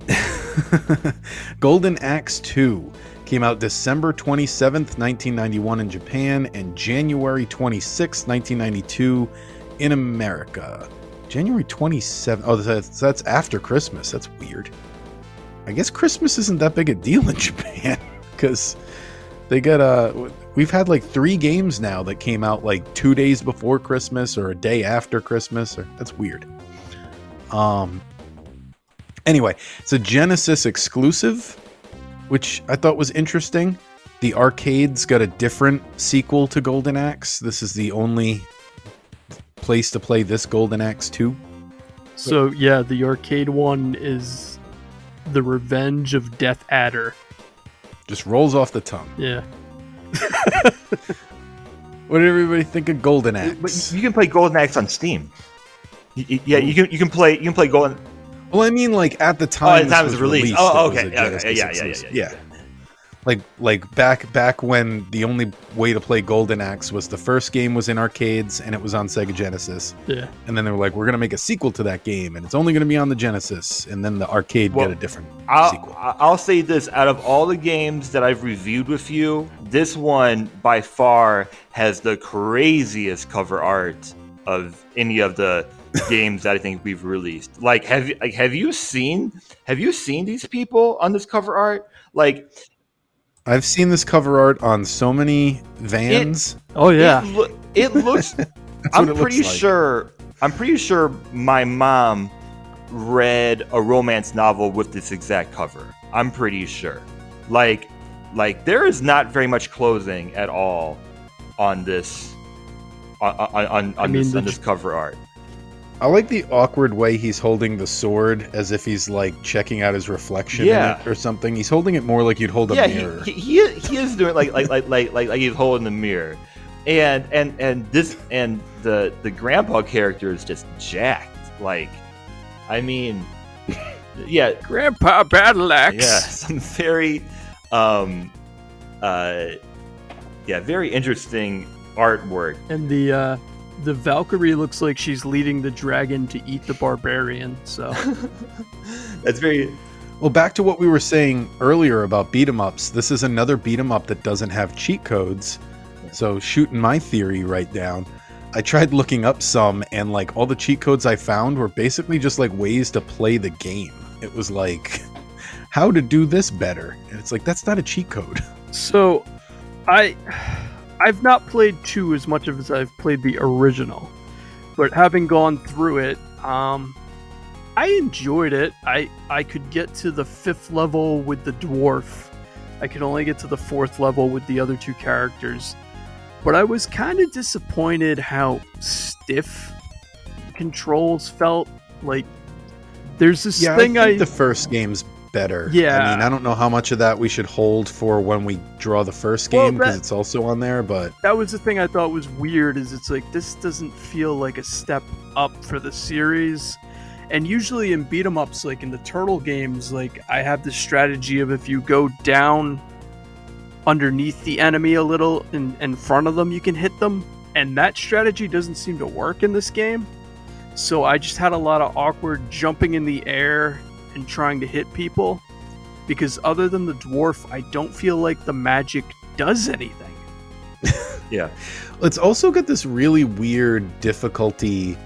A: Golden Axe 2 came out December 27th, 1991 in Japan and January 26th, 1992 in America. January 27th. Oh, that's, that's after Christmas. That's weird. I guess Christmas isn't that big a deal in Japan because they got uh we've had like three games now that came out like two days before Christmas or a day after Christmas or that's weird. Um anyway, it's a Genesis exclusive, which I thought was interesting. The arcades got a different sequel to Golden Axe. This is the only place to play this Golden Axe 2.
B: So yeah, the arcade one is the Revenge of Death Adder.
A: Just rolls off the tongue.
B: Yeah.
A: What did everybody think of Golden
C: But
A: Axe?
C: you can play Golden Axe on Steam. Yeah, you can you can play you can play Golden.
A: Well, I mean, like at the
C: Oh,
A: time,
C: at the time it oh, was
A: was
C: released.
A: released,
C: Oh, okay. Yeah, yeah, yeah, yeah, yeah, yeah.
A: Like, like back back when the only way to play Golden Axe was the first game was in arcades and it was on Sega Genesis,
B: Yeah.
A: and then they were like, we're gonna make a sequel to that game, and it's only gonna be on the Genesis, and then the arcade
C: Well,
A: get a different
C: I'll,
A: sequel.
C: I'll say this: out of all the games that I've reviewed with you, this one by far has the craziest cover art of any of the games that I think we've released. Like, have you like have you seen have you seen these people on this cover art? Like,
A: I've seen this cover art on so many vans.
B: Oh yeah.
C: it, loo- it looks. I'm
A: what it looks
C: pretty
A: like.
C: sure. I'm pretty sure my mom read a romance novel with this exact cover. I'm pretty sure. Like, like there is not very much closing at all on this, on on, on, on
B: mean,
C: this,
B: the
C: on this cover art.
A: I like the awkward way he's holding the sword as if he's like checking out his reflection
C: Yeah.
A: in it or something. He's holding it more like you'd hold a
C: yeah,
A: mirror.
C: he, he, he is- he is doing like like like like like like he's holding the mirror, and and and this and the the grandpa character is just jacked. Like, I mean, yeah,
B: Grandpa Battle Axe.
C: yeah, some very, um, uh, yeah, very interesting artwork.
B: And the uh the Valkyrie looks like she's leading the dragon to eat the barbarian. So
C: That's very
A: Well, back to what we were saying earlier about beat 'em ups. This is another beat 'em up that doesn't have cheat codes. So, shooting my theory right down, I tried looking up some, and like all the cheat codes I found were basically just like ways to play the game. It was like how to do this better, and it's like that's not a cheat code.
B: So, I I've not played two as much as I've played the original, but having gone through it, um, I enjoyed it. I I could get to the fifth level with the dwarf. I could only get to the fourth level with the other two characters, but I was kind of disappointed how stiff controls felt. Like there's this
A: Yeah,
B: thing
A: I
B: I,
A: the first game's better.
B: Yeah.
A: I mean, I don't know how much of that we should hold for when we draw the first game because
B: that-
A: it's also on there, but
B: that was the thing I thought was weird is it's like this doesn't feel like a step up for the series. And usually in beat 'em ups, like in the turtle games, like I have this strategy of if you go down underneath the enemy a little in, in front of them, you can hit them. and that strategy doesn't seem to work in this game. So I just had a lot of awkward jumping in the air and trying to hit people because other than the dwarf, I don't feel like the magic does anything.
C: Yeah.
A: It's also got this really weird difficulty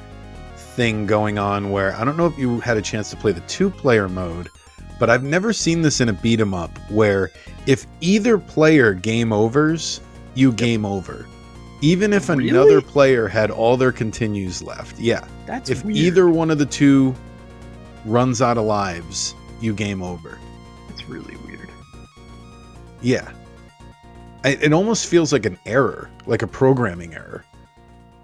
A: thing going on where I don't know if you had a chance to play the two player mode, but I've never seen this in a beat 'em up where if either player game overs, you game over. Even if
B: Really?
A: another player had all their continues left. Yeah.
B: That's
A: if
B: weird.
A: either one of the two runs out of lives, you game over.
B: It's really weird.
A: Yeah. I, it almost feels like an error, like a programming error.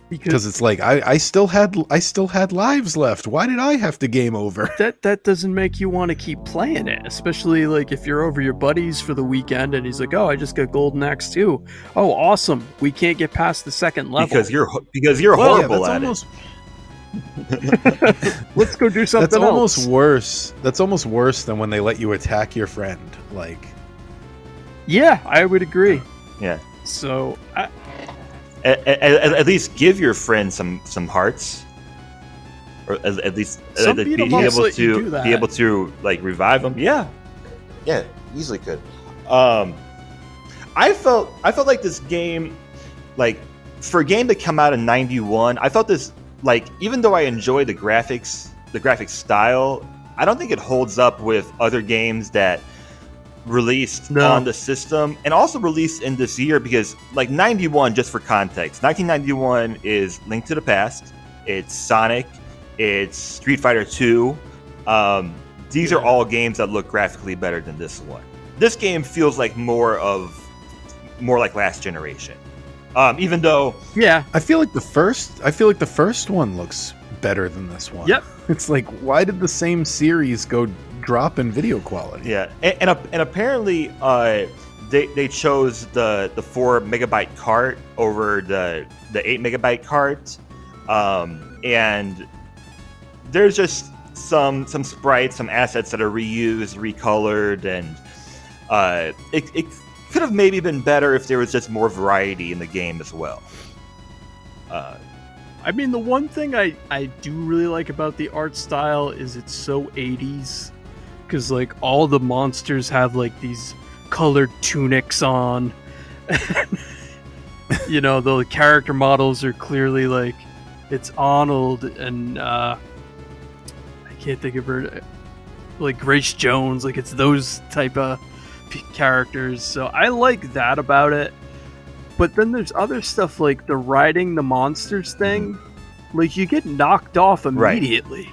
B: Because
A: because it's like I, I still had I still had lives left. Why did I have to game over?
B: that that doesn't make you want to keep playing it, especially like if you're over your buddies for the weekend and he's like, "Oh, I just got Golden Axe too. Oh, awesome! We can't get past the second level
C: Because you're because you're
A: Well, yeah,
C: horrible
A: that's
C: at
A: almost
B: Let's go do something
A: that's almost
B: else.
A: worse. That's almost worse than when they let you attack your friend. Like
B: Yeah, I would agree.
C: Yeah.
B: So I,
C: At, at, at least give your friend some some hearts, or at, at least uh, be, be able
B: let you do
C: to be able to like revive them. Yeah, yeah, easily could. Um, I felt I felt like this game, like for a game to come out in '91, I felt this like even though I enjoy the graphics, the graphic style, I don't think it holds up with other games that released
B: No.
C: on the system and also released in this year because like 91 just for context 1991 is link to the past it's sonic it's street fighter 2 um, these are all games that look graphically better than this one. This game feels like more of more like last generation um, even though
B: yeah,
A: I feel like the first I feel like the first one looks better than this one.
B: Yep.
A: It's like why did the same series go drop in video quality?
C: Yeah, and and, and apparently, uh, they they chose the the four megabyte cart over the the eight megabyte cart, um, and there's just some some sprites, some assets that are reused, recolored, and uh, it it could have maybe been better if there was just more variety in the game as well. Uh,
B: I mean the one thing I I do really like about the art style is it's so 80s cuz like all the monsters have like these colored tunics on. you know, the character models are clearly like it's Arnold and uh I can't think of her like Grace Jones, like it's those type of characters. So I like that about it. But then there's other stuff like the riding the monsters mm-hmm. thing. Like you get knocked off
C: Right.
B: immediately.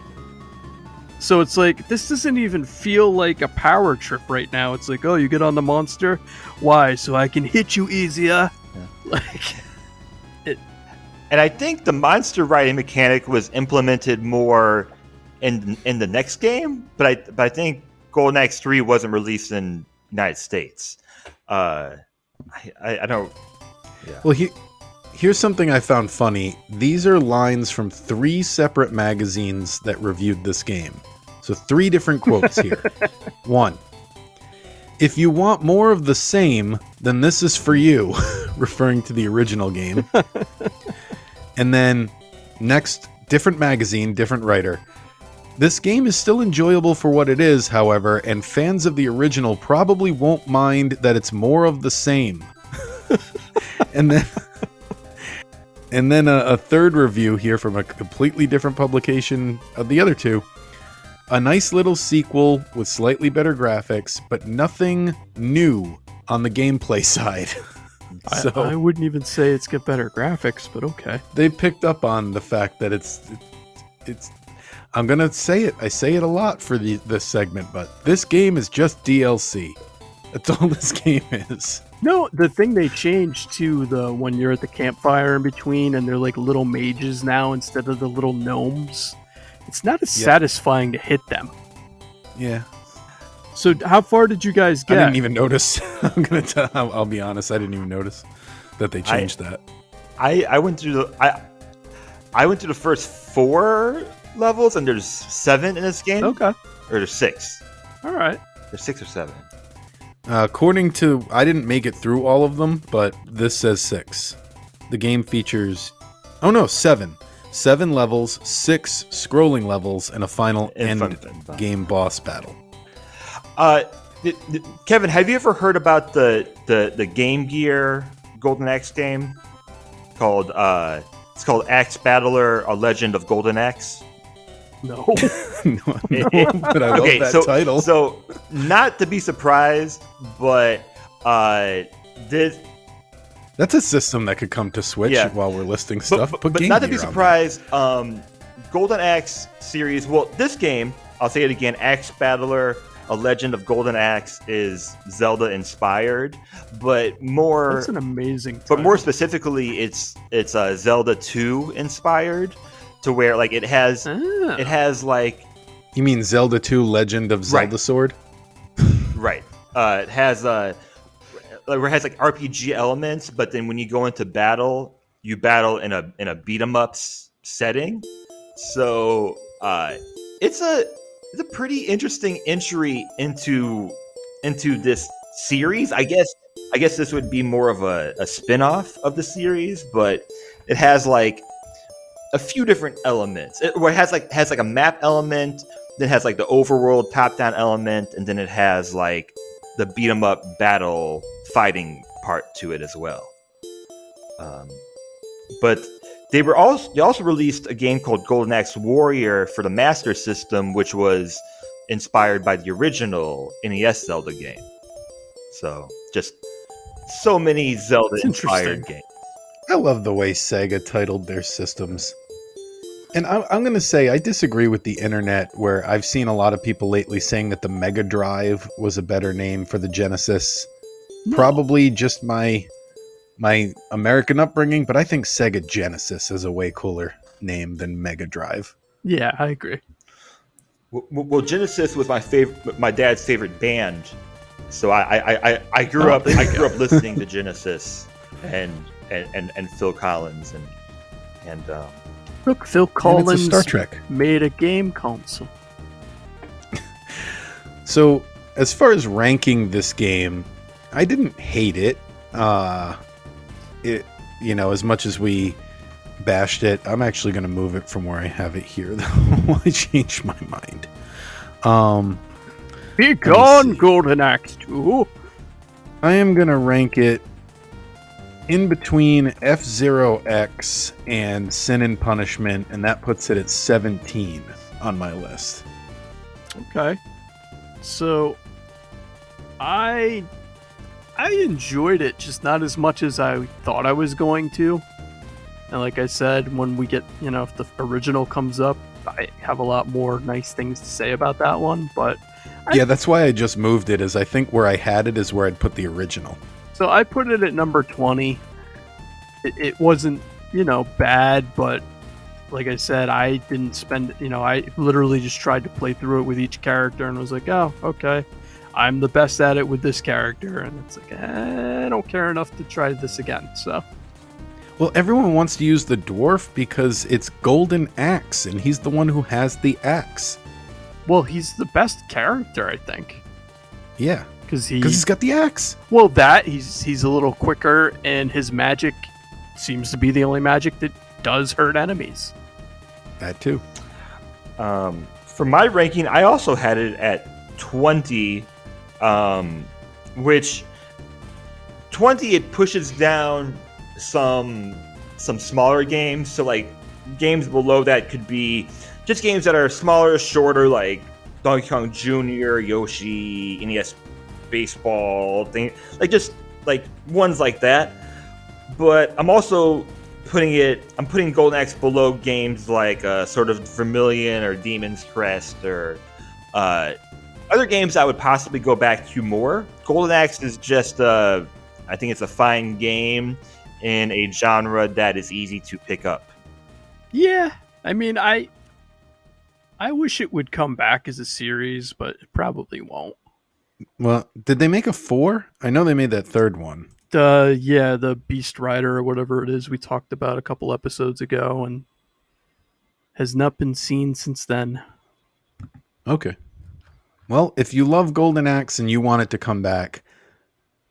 B: So it's like this doesn't even feel like a power trip right now. It's like, oh, you get on the monster, why? So I can hit you easier. Like,
C: and I think the monster riding mechanic was implemented more in in the next game, but I but I think Golden Axe Three wasn't released in United States. Uh, I, I, I don't.
A: Well, he, here's something I found funny. These are lines from three separate magazines that reviewed this game. So, three different quotes here. One, if you want more of the same, then this is for you, referring to the original game. and then, next, different magazine, different writer. This game is still enjoyable for what it is, however, and fans of the original probably won't mind that it's more of the same. and then and then a, a third review here from a completely different publication of the other two a nice little sequel with slightly better graphics but nothing new on the gameplay side
B: I-
A: so
B: I, wouldn't even say it's got better graphics, but okay.
A: they picked up on the fact that it's it's i'm gonna say it i say it a lot for the this segment but this game is just dlc that's all this game is
B: No, the thing they changed to the when you're at the campfire in between, and they're like little mages now instead of the little gnomes. It's not as
A: Yeah.
B: satisfying to hit them.
A: yeah
B: So, how far did you guys get?
A: I didn't even notice. I'm gonna tell. I'll, I'll be honest. I didn't even notice that they changed that.
C: I I went through the I I went through the first four levels, and there's seven in this game,
B: Okay,
C: or there's six.
B: all right.
C: There's six or seven.
A: Uh, according to, I didn't make it through all of them, but this says six. the game features, oh no, seven. Seven levels, six scrolling levels, and a final
C: And
A: end
C: fun- fun-
A: game boss battle.
C: Uh, th- th- Kevin, have you ever heard about the the the Game Gear Golden Axe game called uh it's called Axe Battler: A Legend of Golden Axe?
B: No.
A: no, no, but I love that
C: so,
A: title.
C: So, not to be surprised, but uh, this,
A: That's a system that could come to Switch
C: Yeah.
A: while we're listing stuff.
C: but,
A: Put
C: but
A: Game
C: not to be
A: Gear on there.
C: surprised, um, Golden Axe series. Well, this game, I'll say it again: Axe Battler: A Legend of Golden Axe is Zelda inspired, but more
B: That's an amazing.
C: but more specifically, it's it's uh, Zelda Two inspired, to where like it has
B: Ah.
C: it has like
A: You mean Zelda 2 Legend of Zelda
C: Right.
A: Sword?
C: Right. Uh, it has uh, like, where it has like RPG elements, but then when you go into battle, you battle in a in a beat 'em ups setting. So uh, it's a it's a pretty interesting entry into into this series. I guess I guess this would be more of a, a spin-off of the series, but it has like a few different elements. It, where it has like has like a map element, then has like the overworld top-down element, and then it has like the beat 'em up battle fighting part to it as well. Um, but they were also they also released a game called Golden Axe Warrior for the Master System, which was inspired by the original NES Zelda game. So just so many Zelda inspired
B: interesting.
C: games.
A: I love the way Sega titled their systems. And I'm, I'm going to say I disagree with the internet, where I've seen a lot of people lately saying that the Mega Drive was a better name for the Genesis.
B: No.
A: Probably just my my American upbringing, but I think Sega Genesis is a way cooler name than Mega Drive.
B: Yeah, I agree.
C: Well, well, Genesis was my favorite, my dad's favorite band. So I, I, I, I grew
A: Oh,
C: up, I grew up listening to Genesis and and, and, and Phil Collins and and um,
B: Look, Phil
A: And it's a
B: Collins
A: Star Trek.
B: made a game console.
A: So, as far as ranking this game, I didn't hate it. Uh it you know, as much as we bashed it, I'm actually going to move it from where I have it here though. I changed my mind. Um
B: Be gone, Golden Axe 2.
A: I am going to rank it in between F-Zero X and Sin and Punishment and that puts it at 17 on my list.
B: Okay. So I I enjoyed it, just not as much as I thought I was going to. And like I said, when we get, you know, if the original comes up, I have a lot more nice things to say about that one, but I-
A: Yeah, that's why I just moved it is I think where I had it is where I'd put the original.
B: So I put it at number 20. It, it wasn't, you know, bad, but like I said, I didn't spend, you know, I literally just tried to play through it with each character and was like, oh, okay. I'm the best at it with this character. And it's like, eh, I don't care enough to try this again. So,
A: Well, everyone wants to use the dwarf because it's Golden Axe, and he's the one who has the axe.
B: well, he's the best character, I think.
A: Yeah,
B: Because he,
A: because he's got the axe.
B: well, that, he's, he's a little quicker and his magic seems to be the only magic that does hurt enemies.
A: That too.
C: um, for my ranking, I also had it at twenty, um, which twenty it pushes down some some smaller games. So like games below that could be just games that are smaller, shorter, like Donkey Kong Jr., Yoshi, NES Baseball, thing like just like ones like that. But I'm also putting it I'm putting Golden Axe below games like uh, Sword of Vermilion or Demon's Crest or uh, other games I would possibly go back to more. Golden Axe is just uh, I think it's a fine game in a genre that is easy to pick up.
B: Yeah, I mean, I I wish it would come back as a series, but it probably won't.
A: Well, did they make a four? I know they made that third one.
B: The yeah, the Beast Rider or whatever it is we talked about a couple episodes ago, and has not been seen since then.
A: Okay. Well, if you love Golden Axe and you want it to come back,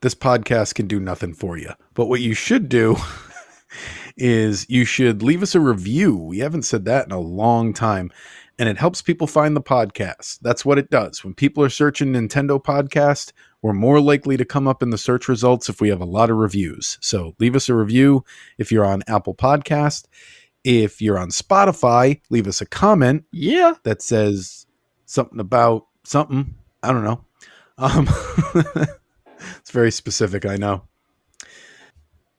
A: this podcast can do nothing for you. But what you should do is you should leave us a review. We haven't said that in a long time. And it helps people find the podcast. That's what it does. When people are searching Nintendo podcast, we're more likely to come up in the search results if we have a lot of reviews. So leave us a review if you're on Apple Podcast. If you're on Spotify, leave us a comment
B: Yeah.
A: that says something about something. I don't know. Um, it's very specific, I know.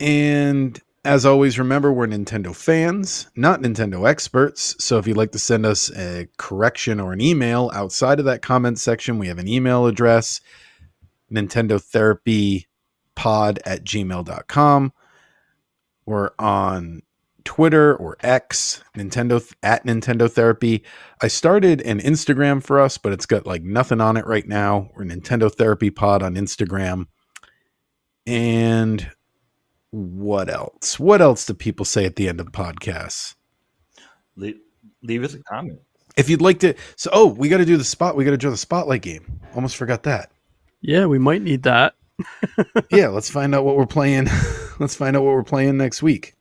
A: And as always, remember we're Nintendo fans, not Nintendo experts. So if you'd like to send us a correction or an email outside of that comment section, we have an email address Nintendo Therapy Pod at gmail.com. We're on Twitter or X, Nintendo at Nintendo Therapy. I started an Instagram for us, but it's got like nothing on it right now. We're Nintendo Therapy Pod on Instagram. And what else? What else do people say at the end of podcasts?
C: leave, leave us a comment.
A: If you'd like to, so oh, we got to do the spot. We got to do the spotlight game. Almost forgot that.
B: Yeah, we might need that.
A: yeah, let's find out what we're playing. let's find out what we're playing next week.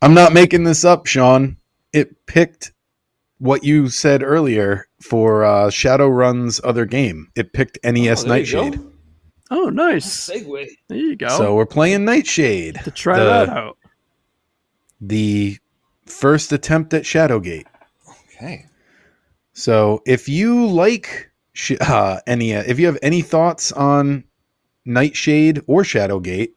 A: I'm not making this up, Sean. It picked what you said earlier for uh, Shadowrun's other game. It picked NES
C: Oh,
A: Nightshade.
B: Oh, nice.
C: Segue.
B: There you go.
A: So we're playing Nightshade,
B: to try
A: the-
B: that out.
A: the first attempt at Shadowgate.
C: Okay.
A: So if you like sh- uh, any, uh, if you have any thoughts on Nightshade or Shadowgate,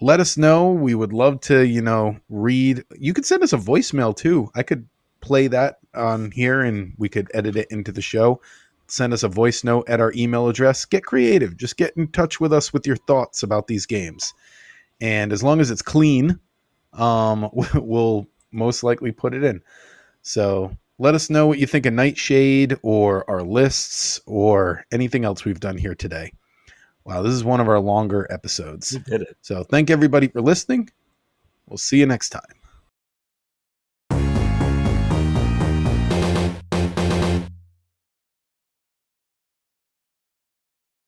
A: let us know. We would love to, you know, read. You could send us a voicemail too. I could play that on here and we could edit it into the show. Send us a voice note at our email address. Get creative. Just get in touch with us with your thoughts about these games. And as long as it's clean, um, we'll most likely put it in. So let us know what you think of Nightshade or our lists or anything else we've done here today. Wow, this is one of our longer episodes.
C: We did it.
A: So thank everybody for listening. We'll see you next time.